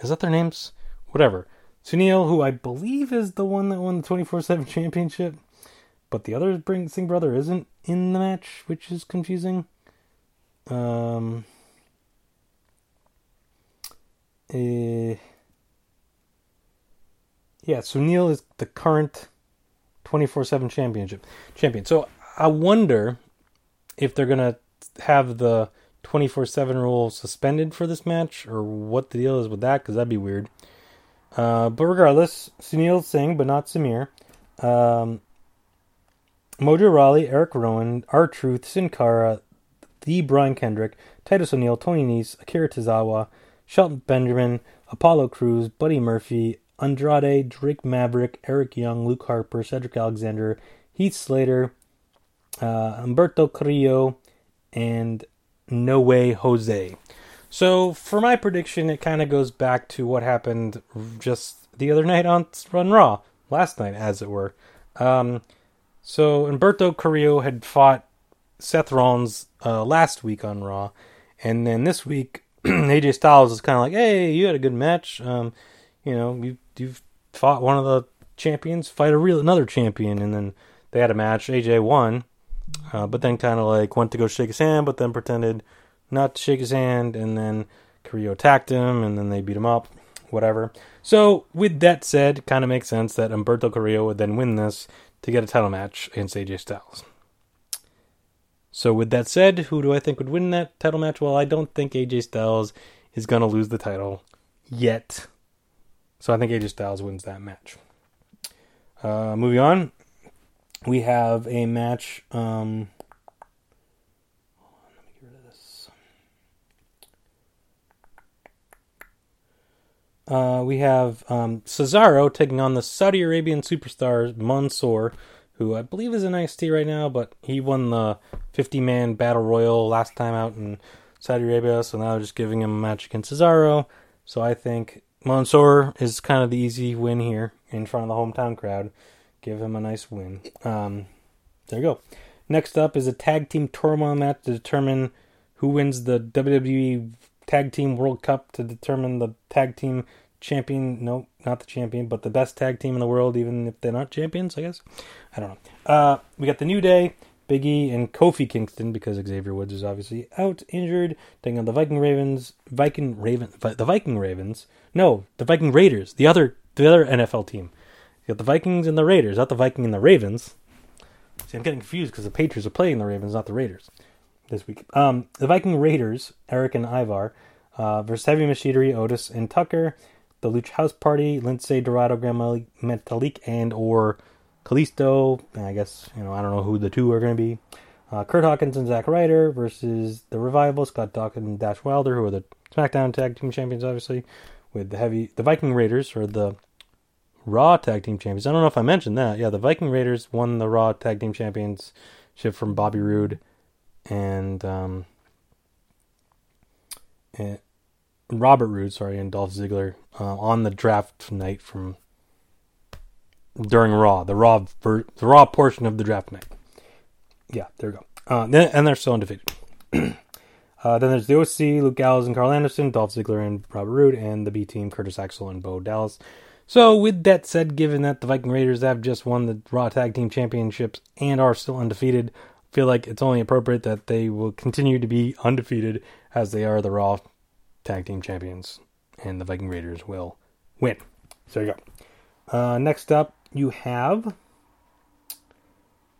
Is that their names? Whatever. Sunil, who I believe is the one that won the 24 7 championship, but the other Singh brother isn't in the match, which is confusing. Um. Uh, yeah, Sunil is the current 24 7 championship champion. So I wonder if they're going to have the 24 7 rule suspended for this match or what the deal is with that because that'd be weird. Uh, but regardless, Sunil Singh, but not Samir. Um, Mojo Rawley, Eric Rowan, R Truth, Sin Cara, The Brian Kendrick, Titus O'Neil, Tony Nese, Akira Tozawa, Shelton Benjamin, Apollo Crews, Buddy Murphy, Andrade, Drake Maverick, Eric Young, Luke Harper, Cedric Alexander, Heath Slater, uh, Humberto Carrillo, and No Way Jose. So for my prediction, it kind of goes back to what happened just the other night on Run Raw, last night, as it were. Um, so Humberto Carrillo had fought Seth Rollins uh, last week on Raw, and then this week AJ Styles is kind of like, "Hey, you had a good match. Um, you know, you you've fought one of the champions, fight a real another champion, and then they had a match. AJ won, uh, but then kind of like went to go shake his hand, but then pretended not to shake his hand, and then Carrillo attacked him, and then they beat him up, whatever. So with that said, kind of makes sense that Humberto Carrillo would then win this to get a title match against AJ Styles. So with that said, who do I think would win that title match? Well, I don't think AJ Styles is going to lose the title yet. So I think AJ Styles wins that match. Uh, moving on, we have a match. Um, let me get rid of this. Uh, we have um, Cesaro taking on the Saudi Arabian superstar Mansoor, who I believe is in NXT right now, but he won the 50 man battle royal last time out in Saudi Arabia, so now they're just giving him a match against Cesaro. So I think Mansoor is kind of the easy win here in front of the hometown crowd. Give him a nice win. Um, there you go. Next up is a tag team turmoil match to determine who wins the WWE Tag Team World Cup to determine the tag team champion. No, not the champion, but the best tag team in the world, even if they're not champions, I guess. I don't know. Uh, we got the New Day, Biggie, and Kofi Kingston because Xavier Woods is obviously out injured. Taking on the Viking Ravens, Viking Raven, the Viking Ravens. No, the Viking Raiders, the other the other NFL team. You got the Vikings and the Raiders, not the Viking and the Ravens. See, I'm getting confused because the Patriots are playing the Ravens, not the Raiders, this week. Um, the Viking Raiders, Eric and Ivar, uh, versus Heavy Machinery, Otis and Tucker, the Lucha House Party, Lince Dorado, Gran Metalik, and or Kalisto. I guess you know I don't know who the two are going to be. Uh, Kurt Hawkins and Zack Ryder versus the Revival, Scott Dawkins and Dash Wilder, who are the SmackDown Tag Team Champions, obviously, with the heavy the Viking Raiders or the Raw Tag Team Champions. I don't know if I mentioned that. Yeah, the Viking Raiders won the Raw Tag Team Championship from Bobby Roode and um, and Robert Roode, sorry, and Dolph Ziggler uh, on the draft night from during Raw, the Raw the Raw portion of the draft night. Yeah, there we go. Uh, then, and they're still undefeated. uh, then there's the OC, Luke Gallows and Carl Anderson, Dolph Ziggler and Robert Roode, and the B team, Curtis Axel and Bo Dallas. So, with that said, given that the Viking Raiders have just won the Raw Tag Team Championships and are still undefeated, I feel like it's only appropriate that they will continue to be undefeated as they are the Raw tag team champions, and the Viking Raiders will win. So there you go. Uh, next up, you have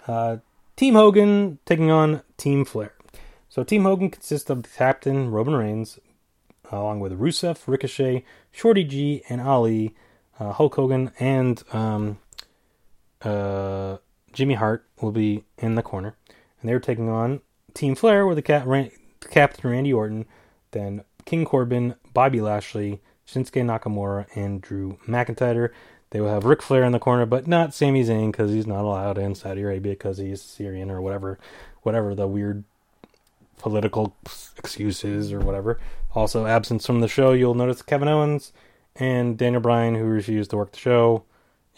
uh, Team Hogan taking on Team Flair. So Team Hogan consists of the captain Roman Reigns, along with Rusev, Ricochet, Shorty G, and Ali, uh, Hulk Hogan, and um, uh, Jimmy Hart will be in the corner, and they're taking on Team Flair with the cap- Ran- captain Randy Orton, then King Corbin, Bobby Lashley, Shinsuke Nakamura, and Drew McIntyre. They will have Ric Flair in the corner, but not Sami Zayn because he's not allowed in Saudi Arabia because he's Syrian or whatever, whatever the weird political excuses or whatever. Also, absence from the show, you'll notice Kevin Owens and Daniel Bryan, who refused to work the show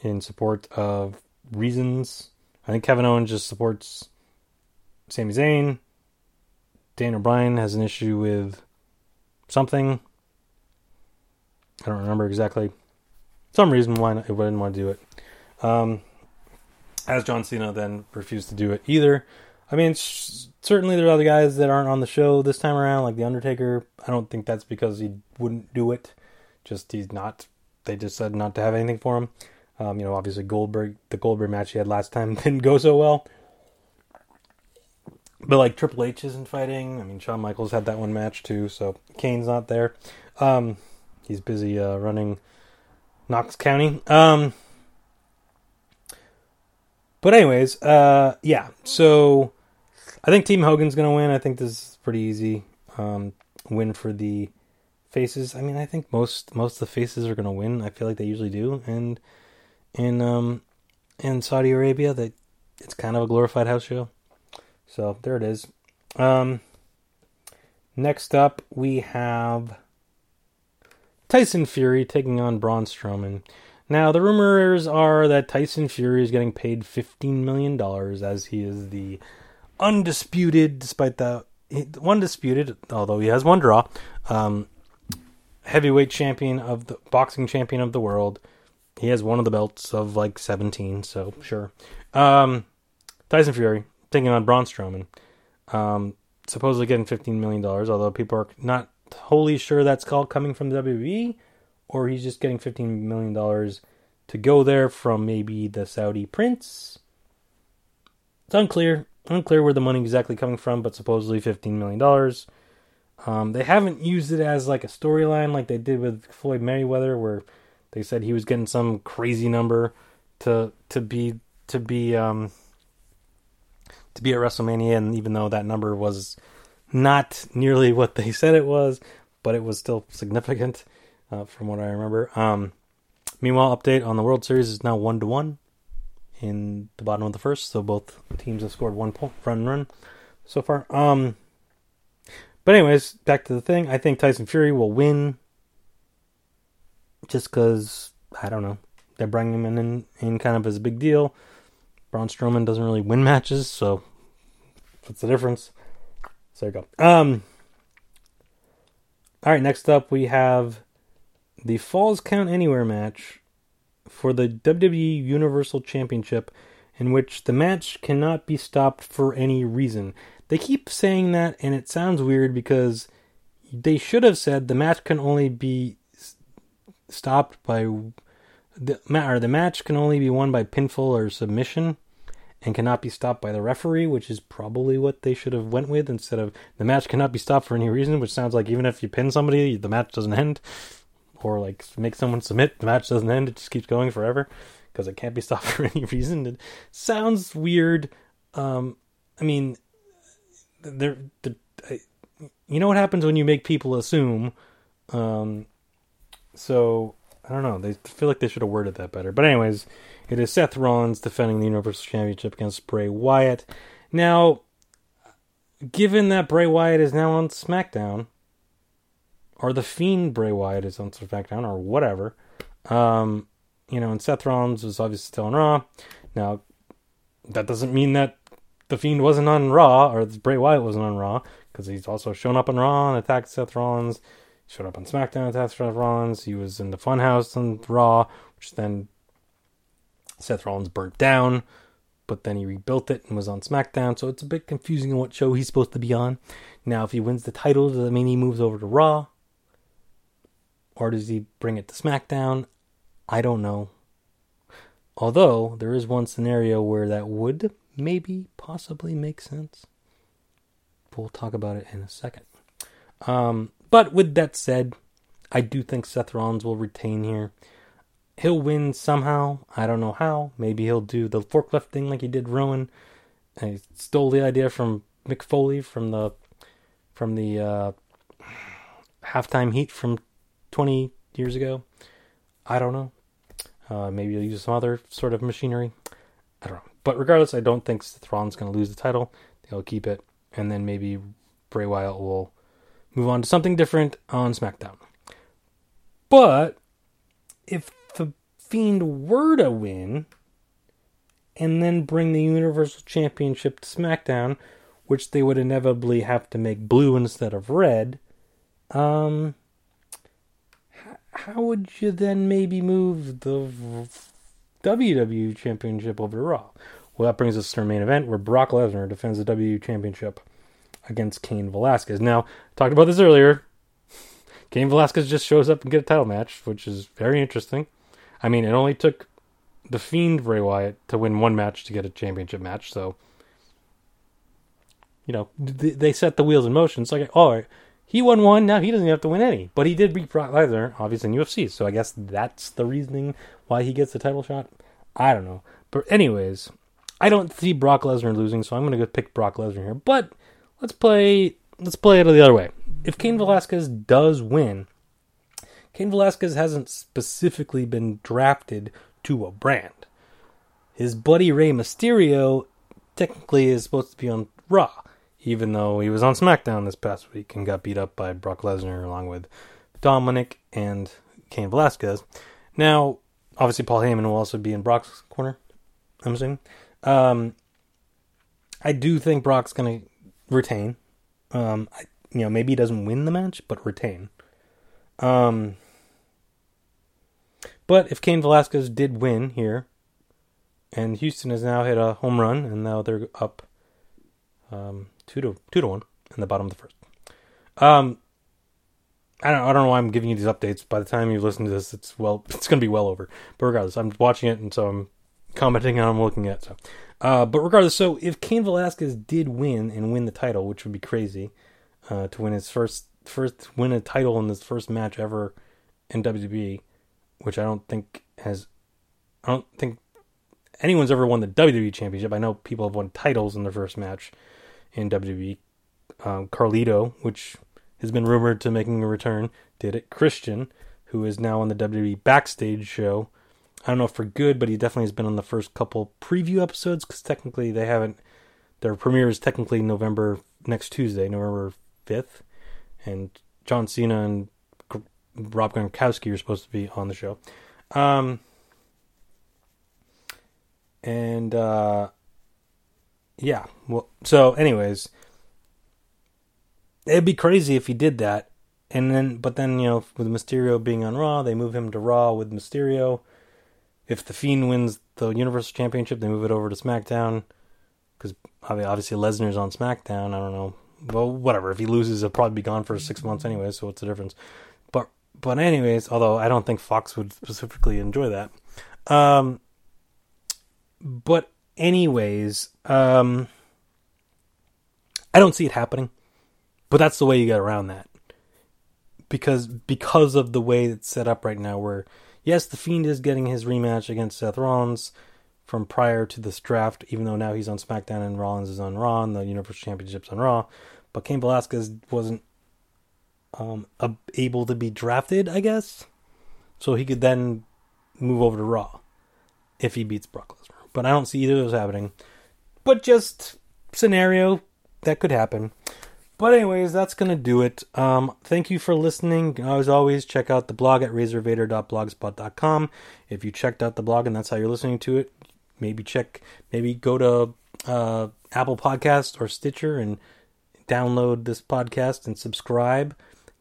in support of reasons. I think Kevin Owens just supports Sami Zayn. Daniel Bryan has an issue with something. I don't remember exactly. Some reason why I didn't want to do it. Um, as John Cena then refused to do it either. I mean, certainly there are other guys that aren't on the show this time around, like The Undertaker. I don't think that's because he wouldn't do it. Just he's not. They just said not to have anything for him. Um, you know, obviously Goldberg, the Goldberg match he had last time didn't go so well. But like Triple H isn't fighting. I mean, Shawn Michaels had that one match too, so Kane's not there. Um, he's busy uh, running Knox County. Um, but anyways, uh, yeah. So I think Team Hogan's gonna win. I think this is pretty easy. Um, win for the faces. I mean, I think most most of the faces are gonna win. I feel like they usually do. And in um in Saudi Arabia, that it's kind of a glorified house show. So there it is. Um, next up, we have Tyson Fury taking on Braun Strowman. Now, the rumors are that Tyson Fury is getting paid $15 million as he is the undisputed, despite the undisputed, although he has one draw, um, heavyweight champion of the boxing champion of the world. He has one of the belts of like 17, so sure. Um, Tyson Fury taking on Braun Strowman. Um, supposedly getting $15 million, although people are not wholly sure that's called coming from the WWE or he's just getting $15 million to go there from maybe the Saudi prince. It's unclear. Unclear where the money exactly coming from, but supposedly $15 million. Um, they haven't used it as like a storyline like they did with Floyd Mayweather, where they said he was getting some crazy number to to be to be um, to be at WrestleMania, and even though that number was not nearly what they said it was, but it was still significant uh, from what I remember. Um, meanwhile, update on the World Series is now one to one in the bottom of the first, so both teams have scored one point run run so far. Um, but anyways, back to the thing. I think Tyson Fury will win, just because I don't know they're bringing him in, in kind of as a big deal. Braun Strowman doesn't really win matches, so what's the difference? So there you go. Um, all right, next up we have the Falls Count Anywhere match for the WWE Universal Championship, in which the match cannot be stopped for any reason. They keep saying that, and it sounds weird because they should have said the match can only be stopped by the or the match can only be won by pinfall or submission and cannot be stopped by the referee, which is probably what they should have went with instead of the match cannot be stopped for any reason, which sounds like even if you pin somebody, the match doesn't end, or like make someone submit, the match doesn't end, it just keeps going forever because it can't be stopped for any reason. It sounds weird. Um, I mean, they're, you know what happens when you make people assume. Um, so I don't know. They feel like they should have worded that better. But anyways, it is Seth Rollins defending the Universal Championship against Bray Wyatt. Now, given that Bray Wyatt is now on SmackDown, or the Fiend Bray Wyatt is on SmackDown, or whatever, um, you know, and Seth Rollins was obviously still on Raw. Now, that doesn't mean that the Fiend wasn't on Raw, or Bray Wyatt wasn't on Raw, because he's also shown up on Raw and attacked Seth Rollins. Showed up on SmackDown, attacked Seth Rollins. He was in the Funhouse on Raw, which then Seth Rollins burnt down, but then he rebuilt it and was on SmackDown, so it's a bit confusing on what show he's supposed to be on. Now, if he wins the title, does that mean he moves over to Raw? or does he bring it to SmackDown? I don't know. Although there is one scenario where that would maybe possibly make sense. We'll talk about it in a second. Um, but with that said, I do think Seth Rollins will retain here. He'll win somehow. I don't know how. Maybe he'll do the forklift thing like he did Rowan. I stole the idea from Mick Foley from the from the uh, halftime heat from 20 years ago. I don't know. Uh, maybe he'll use some other sort of machinery. I don't know. But regardless, I don't think Seth Rollins going to lose the title. He'll keep it, and then maybe Bray Wyatt will move on to something different on SmackDown. But if the Fiend were to win and then bring the Universal Championship to SmackDown, which they would inevitably have to make blue instead of red, um, how would you then maybe move the WWE Championship over to Raw? Well, that brings us to our main event where Brock Lesnar defends the WWE Championship against Cain Velasquez. Now, talked about this earlier. Cain Velasquez just shows up and get a title match, which is very interesting. I mean, it only took the Fiend Bray Wyatt to win one match to get a championship match, so you know they set the wheels in motion. It's like, oh, he won one, now he doesn't have to win any. But he did beat Brock Lesnar, obviously in UFC, so I guess that's the reasoning why he gets the title shot. I don't know, but anyways, I don't see Brock Lesnar losing, so I'm going to go pick Brock Lesnar here. But let's play let's play it the other way. If Cain Velasquez does win, Cain Velasquez hasn't specifically been drafted to a brand. His buddy Rey Mysterio technically is supposed to be on Raw, even though he was on SmackDown this past week and got beat up by Brock Lesnar along with Dominic and Cain Velasquez. Now, obviously, Paul Heyman will also be in Brock's corner. I'm assuming. Um, I do think Brock's going to retain. Um, I, you know, maybe he doesn't win the match, but retain. Um, but if Cain Velasquez did win here, and Houston has now hit a home run, and now they're up um, two to two to one in the bottom of the first. Um, I don't I don't know why I'm giving you these updates. By the time you listen to this, it's well it's going to be well over. But regardless, I'm watching it, and so I'm commenting on I'm looking at. So, uh, but regardless, so if Cain Velasquez did win and win the title, which would be crazy, uh, to win his first first win a title in his first match ever in WWE, which I don't think has, I don't think anyone's ever won the WWE Championship. I know people have won titles in their first match in WWE. Um, Carlito, which has been rumored to making a return, did it. Christian, who is now on the WWE Backstage show I don't know if for good, but he definitely has been on the first couple preview episodes because technically they haven't. Their premiere is technically November next Tuesday, November fifth, and John Cena and Rob Gronkowski are supposed to be on the show. Um, and uh, yeah, well, so anyways, it'd be crazy if he did that, and then but then you know with Mysterio being on Raw, they move him to Raw with Mysterio if the Fiend wins the Universal Championship, they move it over to SmackDown because obviously Lesnar's on SmackDown. I don't know. Well, whatever. If he loses, he'll probably be gone for six months anyway. So what's the difference? But but anyways, although I don't think Fox would specifically enjoy that. Um, but anyways, um, I don't see it happening. But that's the way you get around that. Because because of the way it's set up right now, where yes, The Fiend is getting his rematch against Seth Rollins from prior to this draft, even though now he's on SmackDown and Rollins is on Raw and the Universal Championship's on Raw. But Cain Velasquez wasn't um, able to be drafted, I guess. So he could then move over to Raw if he beats Brock Lesnar. But I don't see either of those happening. But just scenario that could happen. But anyways, that's gonna do it. Um, thank you for listening. As always, check out the blog at razorvader.blogspot.com. If you checked out the blog and that's how you're listening to it, maybe check, maybe go to uh, Apple Podcast or Stitcher and download this podcast and subscribe.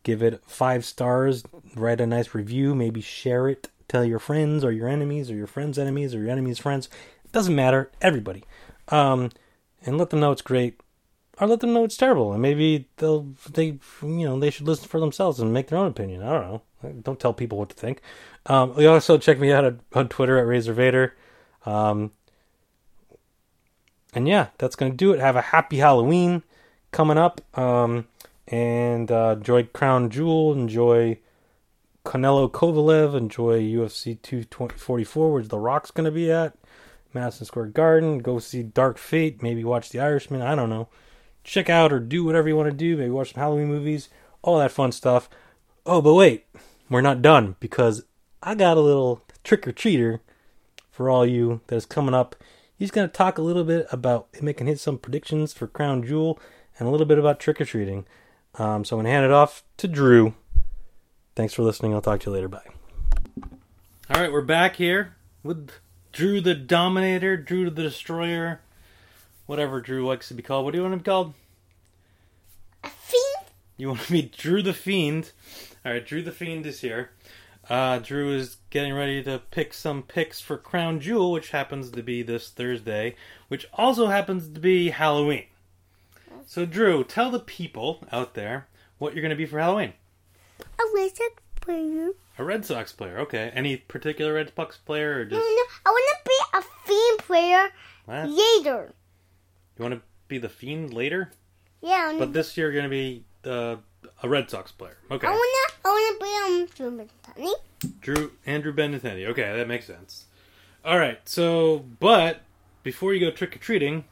Give it five stars. Write a nice review. Maybe share it. Tell your friends or your enemies or your friends' enemies or your enemies' friends. It doesn't matter. Everybody. Um, and let them know it's great or let them know it's terrible, and maybe they'll they you know they should listen for themselves and make their own opinion. I don't know. Don't tell people what to think. Um, you also check me out at, on Twitter at Razor Vader. Um, and yeah, that's gonna do it. Have a happy Halloween coming up. Um, and uh, enjoy Crown Jewel. Enjoy Canelo Kovalev. Enjoy UFC 244, where The Rock's gonna be at. Madison Square Garden. Go see Dark Fate. Maybe watch The Irishman. I don't know. Check out or do whatever you want to do. Maybe watch some Halloween movies. All that fun stuff. Oh, but wait, we're not done because I got a little trick or treater for all you that is coming up. He's going to talk a little bit about making hit some predictions for Crown Jewel and a little bit about trick or treating. Um, so I'm going to hand it off to Drew. Thanks for listening. I'll talk to you later. Bye. All right, we're back here with Drew the Dominator, Drew the Destroyer, whatever Drew likes to be called. What do you want to be called? A fiend? You want to be Drew the Fiend. All right, Drew the Fiend is here. Uh, Drew is getting ready to pick some picks for Crown Jewel, which happens to be this Thursday, which also happens to be Halloween. So, Drew, tell the people out there what you're going to be for Halloween. A Red Sox player. A Red Sox player, okay. Any particular Red Sox player, or No, just no, I want to be a fiend player what? later. You want to be the Fiend later? Yeah, I But this year, you're going to be uh, a Red Sox player. Okay. I wanna, I wanna be um Super Tony. Drew Andrew Benintendi. Okay, that makes sense. All right, so but before you go trick or treating,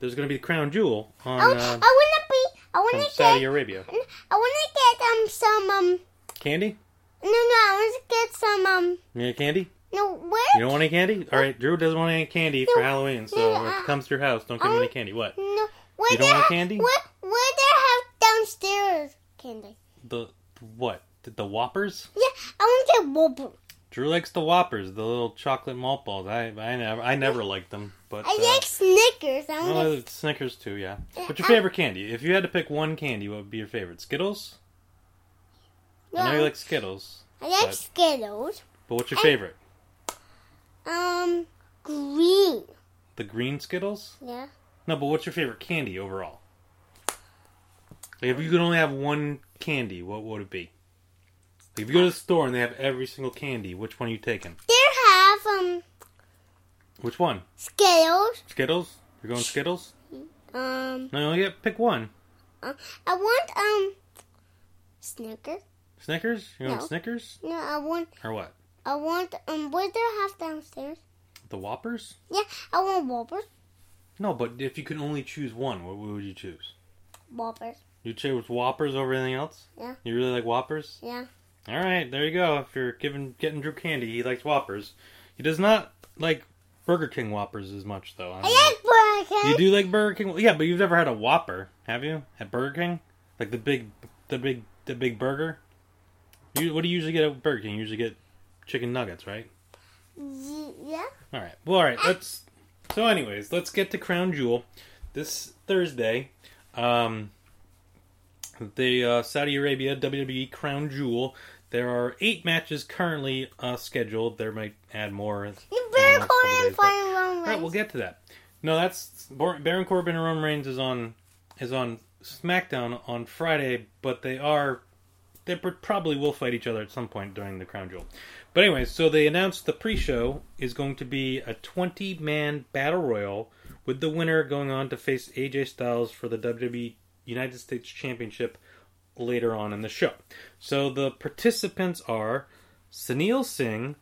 there's going to be the crown jewel on I, I uh, wanna be, I wanna Saudi get, Arabia. I wanna get um some um, Candy? no, no, I wanna get some um, need candy? No, where? You don't want any candy? All right, Drew doesn't want any candy for Halloween, so no, if uh, it comes to your house, don't give him any candy. What? No, where You don't want have, candy? Where, where they have downstairs candy? The what? The, the Whoppers? Yeah, I want get whopper. Drew likes the Whoppers, the little chocolate malt balls. I I never I never liked them, but I uh, like Snickers. I want well, to. uh, Snickers too, yeah. What's your I- favorite candy? If you had to pick one candy, what would be your favorite? Skittles? No, I know you like Skittles, I like but- Skittles. but what's your I- favorite? Um, green. The green Skittles? Yeah. No, but what's your favorite candy overall? Like, if you could only have one candy, what would it be? Like, if you go to the store and they have every single candy, which one are you taking? They have um Which one? Skittles. Skittles? You're going Skittles? Um, No, you only get pick one. uh, I want um Snickers. Snickers? You want No. Snickers? No, I want Or what? I want um what do they have downstairs? The Whoppers? Yeah, I want Whoppers. No, but if you could only choose one, what would you choose? Whoppers. You choose Whoppers over anything else? Yeah. You really like Whoppers? Yeah. All right, there you go. If you're giving getting Drew candy, he likes Whoppers. He does not like Burger King Whoppers as much, though. I. I like Burger King. You do like Burger King? Yeah, but you've never had a Whopper, have you? At Burger King, like the big, the big, the big burger. You what do you usually get at Burger King? You usually get chicken nuggets, right? Yeah. All right. Well, all right. Let's. So, anyways, let's get to Crown Jewel this Thursday. Um, the uh, Saudi Arabia WWE Crown Jewel. There are eight matches currently uh, scheduled. There might add more. in You better call couple and days, but- find Roman all right, we'll get to that. No, that's Bar- Baron Corbin and Roman Reigns is on is on SmackDown on Friday, but they are they probably will fight each other at some point during the Crown Jewel. But anyway, so they announced the pre-show is going to be a 20-man battle royal with the winner going on to face AJ Styles for the WWE United States Championship later on in the show. So the participants are Sunil Singh.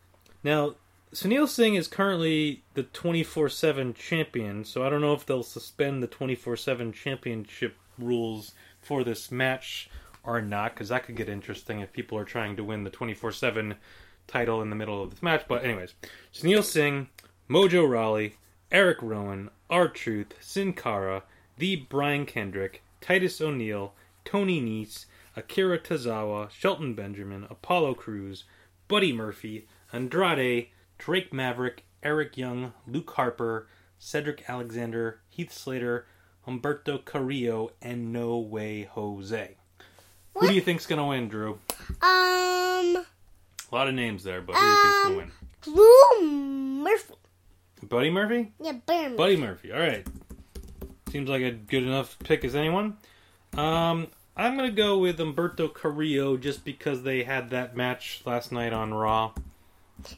Now, Sunil Singh is currently the 24 7 champion, so I don't know if they'll suspend the 24 7 championship rules for this match or not, because that could get interesting if people are trying to win the 24 7 title in the middle of this match. But, anyways, Sunil Singh, Mojo Rawley, Erick Rowan, R Truth, Sin Cara, The Brian Kendrick, Titus O'Neil, Tony Nese, Akira Tozawa, Shelton Benjamin, Apollo Crews, Buddy Murphy, Andrade, Drake Maverick, Eric Young, Luke Harper, Cedric Alexander, Heath Slater, Humberto Carrillo, and No Way Jose. Who do you think's gonna win, Drew? Um, A lot of names there, but who do you think's gonna Um, win? Drew Murphy. Buddy Murphy? Yeah, Bear Murphy. Buddy Murphy. All right. Seems like a good enough pick as anyone. Um, I'm gonna go with Humberto Carrillo just because they had that match last night on Raw.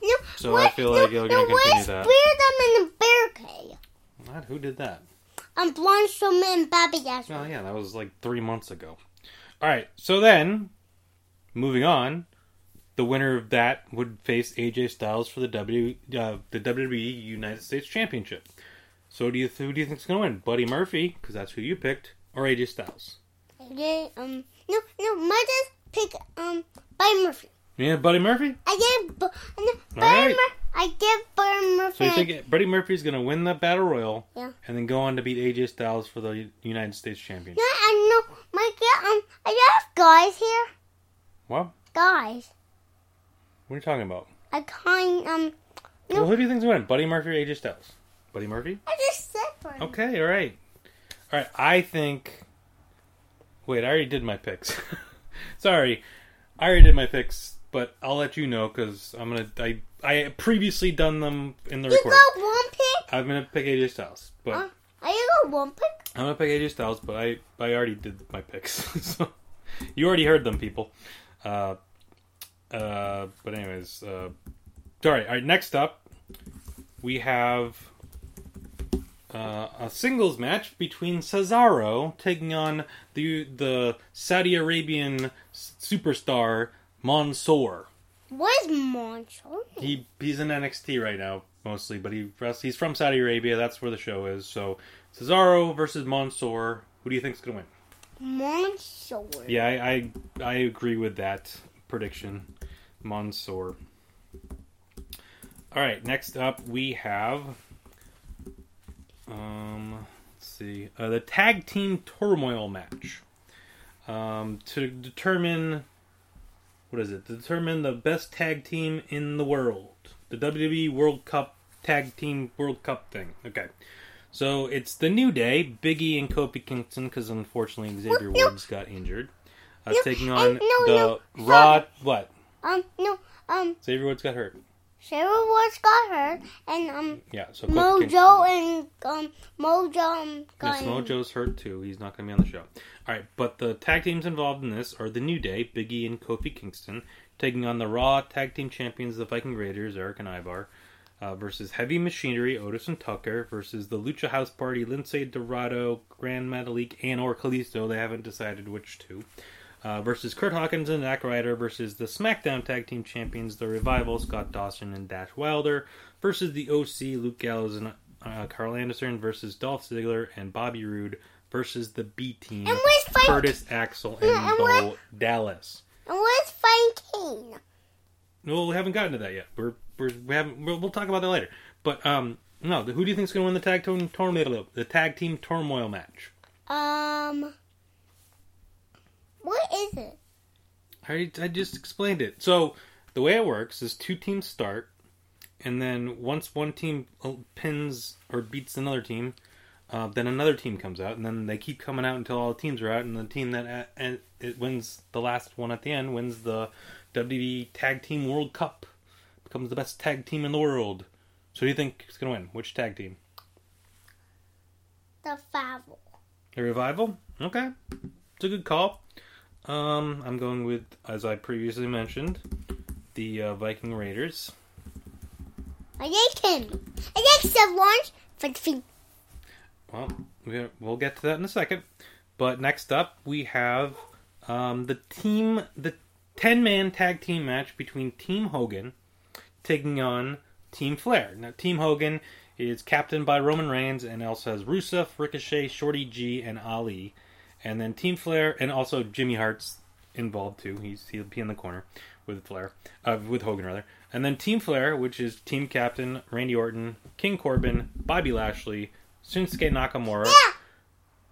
No, So I feel like you're gonna no, continue where's that. Beardum in the bear cave? What? Who did that? Um, Blonde Strowman and Bobby Lashley. Oh yeah, that was like three months ago. All right, so then moving on, the winner of that would face AJ Styles for the W uh, the WWE United States Championship. So do you who do you think's gonna win? Buddy Murphy, because that's who you picked, or AJ Styles? Okay, um, no, no, my just pick um Buddy Murphy. Yeah, Buddy Murphy. I give Bu- no, Buddy right. Mur- I give Buddy Murphy. So you think Buddy Murphy's gonna win the battle royal, Yeah. and then go on to beat AJ Styles for the United States Championship? I know. My yeah, um, I have guys here. What? Guys, What are you talking about? I kind um. No. Well, who do you think's gonna win? Buddy Murphy or AJ Styles? Buddy Murphy. I just said for. Okay, all right, all right. I think. Wait, I already did my picks. Sorry, I already did my picks, but I'll let you know because I'm gonna. I I previously done them in the You recording. got one pick. I'm gonna pick AJ Styles, but Uh, are you got one pick? I'm gonna pick AJ Styles. But I I already did my picks, so you already heard them, people. Uh, uh, but anyways, uh, all right. All right. Next up, we have uh, a singles match between Cesaro taking on the the Saudi Arabian s- superstar Mansoor. Where's Moncho? He he's in NXT right now mostly, but he he's from Saudi Arabia. That's where the show is. So Cesaro versus Mansoor. Who do you think's gonna win? Moncho. Yeah, I I, I agree with that prediction. Mansoor. All right, next up we have um let's see. Uh, the tag team turmoil match. Um to determine what is it? To determine the best tag team in the world. The WWE World Cup Tag Team World Cup thing. Okay. So it's the New Day, Biggie and Kofi Kingston, because unfortunately Xavier No. Woods got injured. Uh, No, taking on the Raw. What? Um, no, um, Xavier Woods got hurt. Sarah Woods got hurt, and um, Yeah, so Mojo and um, Mojo um, Yes, Mojo's hurt too. He's not going to be on the show. All right, but the tag teams involved in this are the New Day, Biggie and Kofi Kingston, taking on the Raw Tag Team Champions, the Viking Raiders, Erik and Ivar, uh, versus Heavy Machinery, Otis and Tucker, versus the Lucha House Party, Lince Dorado, Grand Metalik, and or Kalisto. They haven't decided which two. Uh, versus Kurt Hawkins and Zack Ryder versus the SmackDown Tag Team Champions, the Revival, Scott Dawson and Dash Wilder, versus the OC, Luke Gallows and uh, Karl Anderson versus Dolph Ziggler and Bobby Roode versus the B Team, And where's Frank? Curtis Axel and and Bo Dallas. And where's Frank Kane? Well, we haven't gotten to that yet. We're, we're we haven't. We'll, we'll talk about that later. But um, no, who do you think is going to win the tag team turmoil? The tag team turmoil match. Um, what is it? I, I just explained it. So the way it works is two teams start, and then once one team uh, pins or beats another team, uh, then another team comes out, and then they keep coming out until all the teams are out, and the team that uh, and it wins the last one at the end wins the WWE Tag Team World Cup, becomes the best tag team in the world. So who do you think is going to win? Which tag team? The Favre. The Revival? Okay. It's a good call. Um, I'm going with, as I previously mentioned, the uh, Viking Raiders. I like him. I like the launch for the feet. Well, we- we'll get to that in a second. But next up, we have um, the team, the 10 man tag team match between Team Hogan taking on Team Flair. Now, Team Hogan is captained by Roman Reigns and also has Rusev, Ricochet, Shorty G, and Ali. And then Team Flair, and also Jimmy Hart's involved too. He's he'll be in the corner with Flair, uh, with Hogan rather. And then Team Flair, which is team captain Randy Orton, King Corbin, Bobby Lashley, Shinsuke Nakamura, Yeah.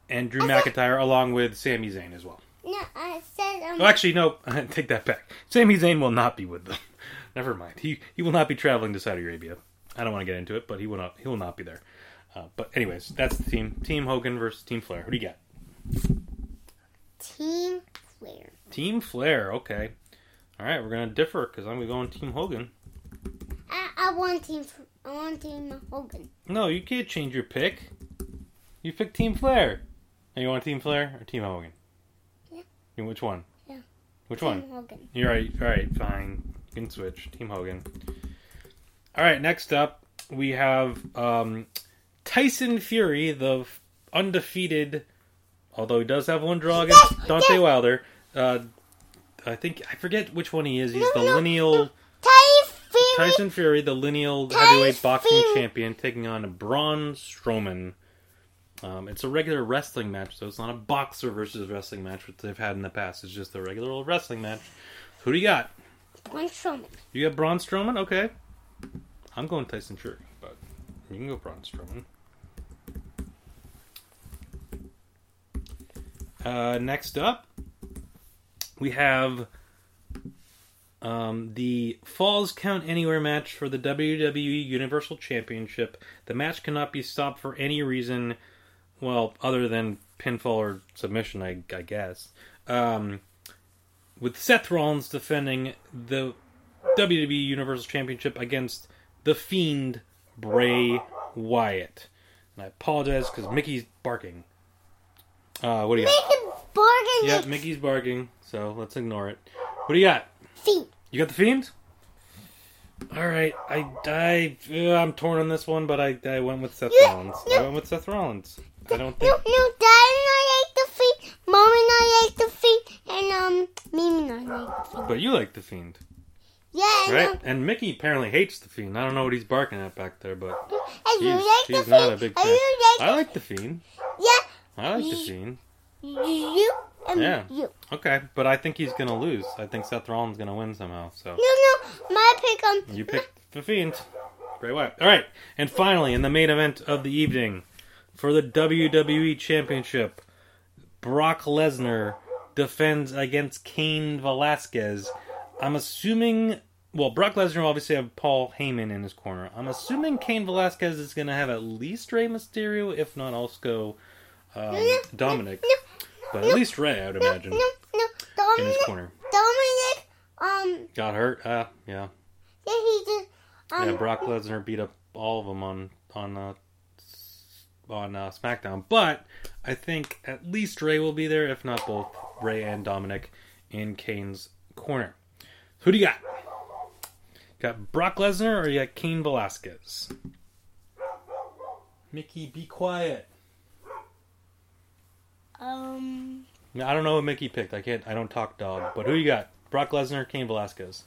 and Drew McIntyre, along with Sami Zayn as well. No, I said um. Well, actually, no, take that back. Sami Zayn will not be with them. Never mind. He he will not be traveling to Saudi Arabia. I don't want to get into it, but he will not. He will not be there. Uh, but anyways, that's the team. Team Hogan versus Team Flair. Who do you got? Team Flair. Team Flair. Okay. All right, we're gonna differ because I'm going Team Hogan. I, I want Team. I want Team Hogan. No, you can't change your pick. You picked Team Flair. And you want Team Flair or Team Hogan? Yeah. You- Which one? Yeah. Which one? Team Hogan. You're right. All right, fine. You can switch. Team Hogan. All right, next up we have um, Tyson Fury, the undefeated, although he does have one draw against Yes, Deontay yes. Wilder. Uh, I think I forget which one he is. He's No, the no, lineal no. Tyson Fury. Tyson Fury, the lineal heavyweight boxing Fury. champion, taking on Braun Strowman. Um, it's a regular wrestling match, so it's not a boxer versus wrestling match, which they've had in the past. It's just a regular old wrestling match. Who do you got? Braun Strowman. You got Braun Strowman? Okay. I'm going Tyson Fury, but you can go Braun Strowman. Uh, next up, we have um, the Falls Count Anywhere match for the WWE Universal Championship. The match cannot be stopped for any reason, well, other than pinfall or submission, I, I guess. Um, with Seth Rollins defending the WWE Universal Championship against the Fiend Bray Wyatt. And I apologize because Mickey's barking. Uh, what do you got? Make a bargain. Yeah, Mickey's barking, so let's ignore it. What do you got? feet. You got the Fiend? All right, I, I, uh, I'm torn on this one, but I, I went with Seth Yeah, Rollins. I went with Seth Rollins. I don't No, think. no, Daddy not like the feet. Mommy not like the feet. And, um, Mimi not like the feet. But you like the Fiend, Yeah, I right? know. And Mickey apparently hates the Fiend. I don't know what he's barking at back there, but I he's, you like the not feet. a big fan. you like I like the Fiend. Yeah, I like the Fiend. you and Yeah. you. Okay, but I think he's gonna lose. I think Seth Rollins gonna win somehow. So No, no, my pick um. you picked the Fiend. Great way. All right, and finally, in the main event of the evening, for the WWE Championship, Brock Lesnar defends against Cain Velasquez. I'm assuming. Well, Brock Lesnar will obviously have Paul Heyman in his corner. I'm assuming Cain Velasquez is going to have at least Rey Mysterio, if not also um, Dominic. But at least Rey, I would imagine, no, no. in his corner. Dominic, um, Got hurt? Uh, yeah. yeah, he just, um, Yeah, Brock Lesnar beat up all of them on on uh, on uh, SmackDown, but I think at least Ray will be there, if not both Ray and Dominic in Cain's corner. Who do you got? Got Brock Lesnar or you got Cain Velasquez? Mickey, be quiet. Um, I don't know what Mickey picked. I can't. I don't talk dog. But who you got? Brock Lesnar, Cain Velasquez.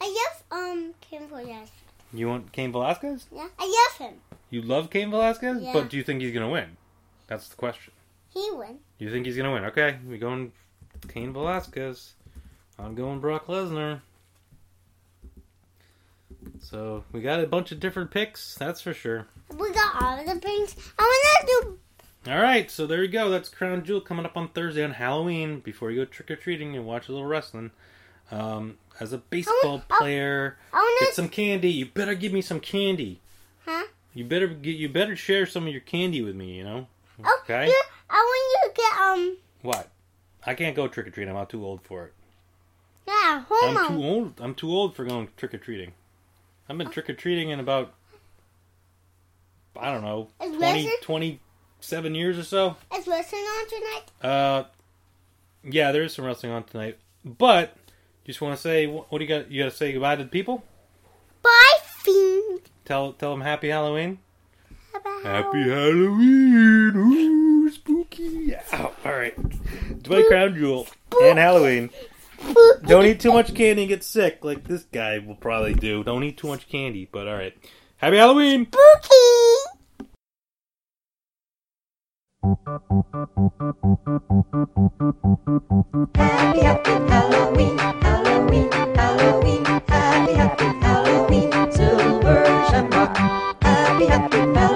I guess, um, Kim Velasquez. You want Cain Velasquez? Yeah, I guess him. You love Cain Velasquez, Yeah. but do you think he's gonna win? That's the question. He win. You think he's gonna win? Okay, we going Cain Velasquez. I'm going Brock Lesnar. So we got a bunch of different picks, that's for sure. We got all the pins. I wanna do. All right, so there you go. That's Crown Jewel coming up on Thursday on Halloween. Before you go trick or treating and watch a little wrestling. Um, as a baseball I- player, I wanna. get some candy. You better give me some candy. Huh? You better get. You better share some of your candy with me. You know. Oh, Okay. yeah, I want you to get um. What? I can't go trick or treating. I'm not too old for it. Yeah, I'm homo. too old. I'm too old for going trick or treating. I've been trick or treating in about I don't know Is 20, 27 years or so. Is wrestling on tonight? Uh, yeah, there is some wrestling on tonight. But just want to say, what, what do you got? You got to say goodbye to the people. Bye, fiend. Tell tell them happy Halloween. Bye-bye. Happy Halloween! Ooh, spooky! Ow, all right, it's my crown jewel and Halloween. Don't eat too much candy and get sick, like this guy will probably do. Don't eat too much candy, but all right. Happy Halloween! Spooky. Happy, happy Halloween, Halloween, Halloween. Happy, happy Halloween, Silver Shamrock. Happy, happy Halloween,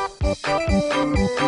Müzik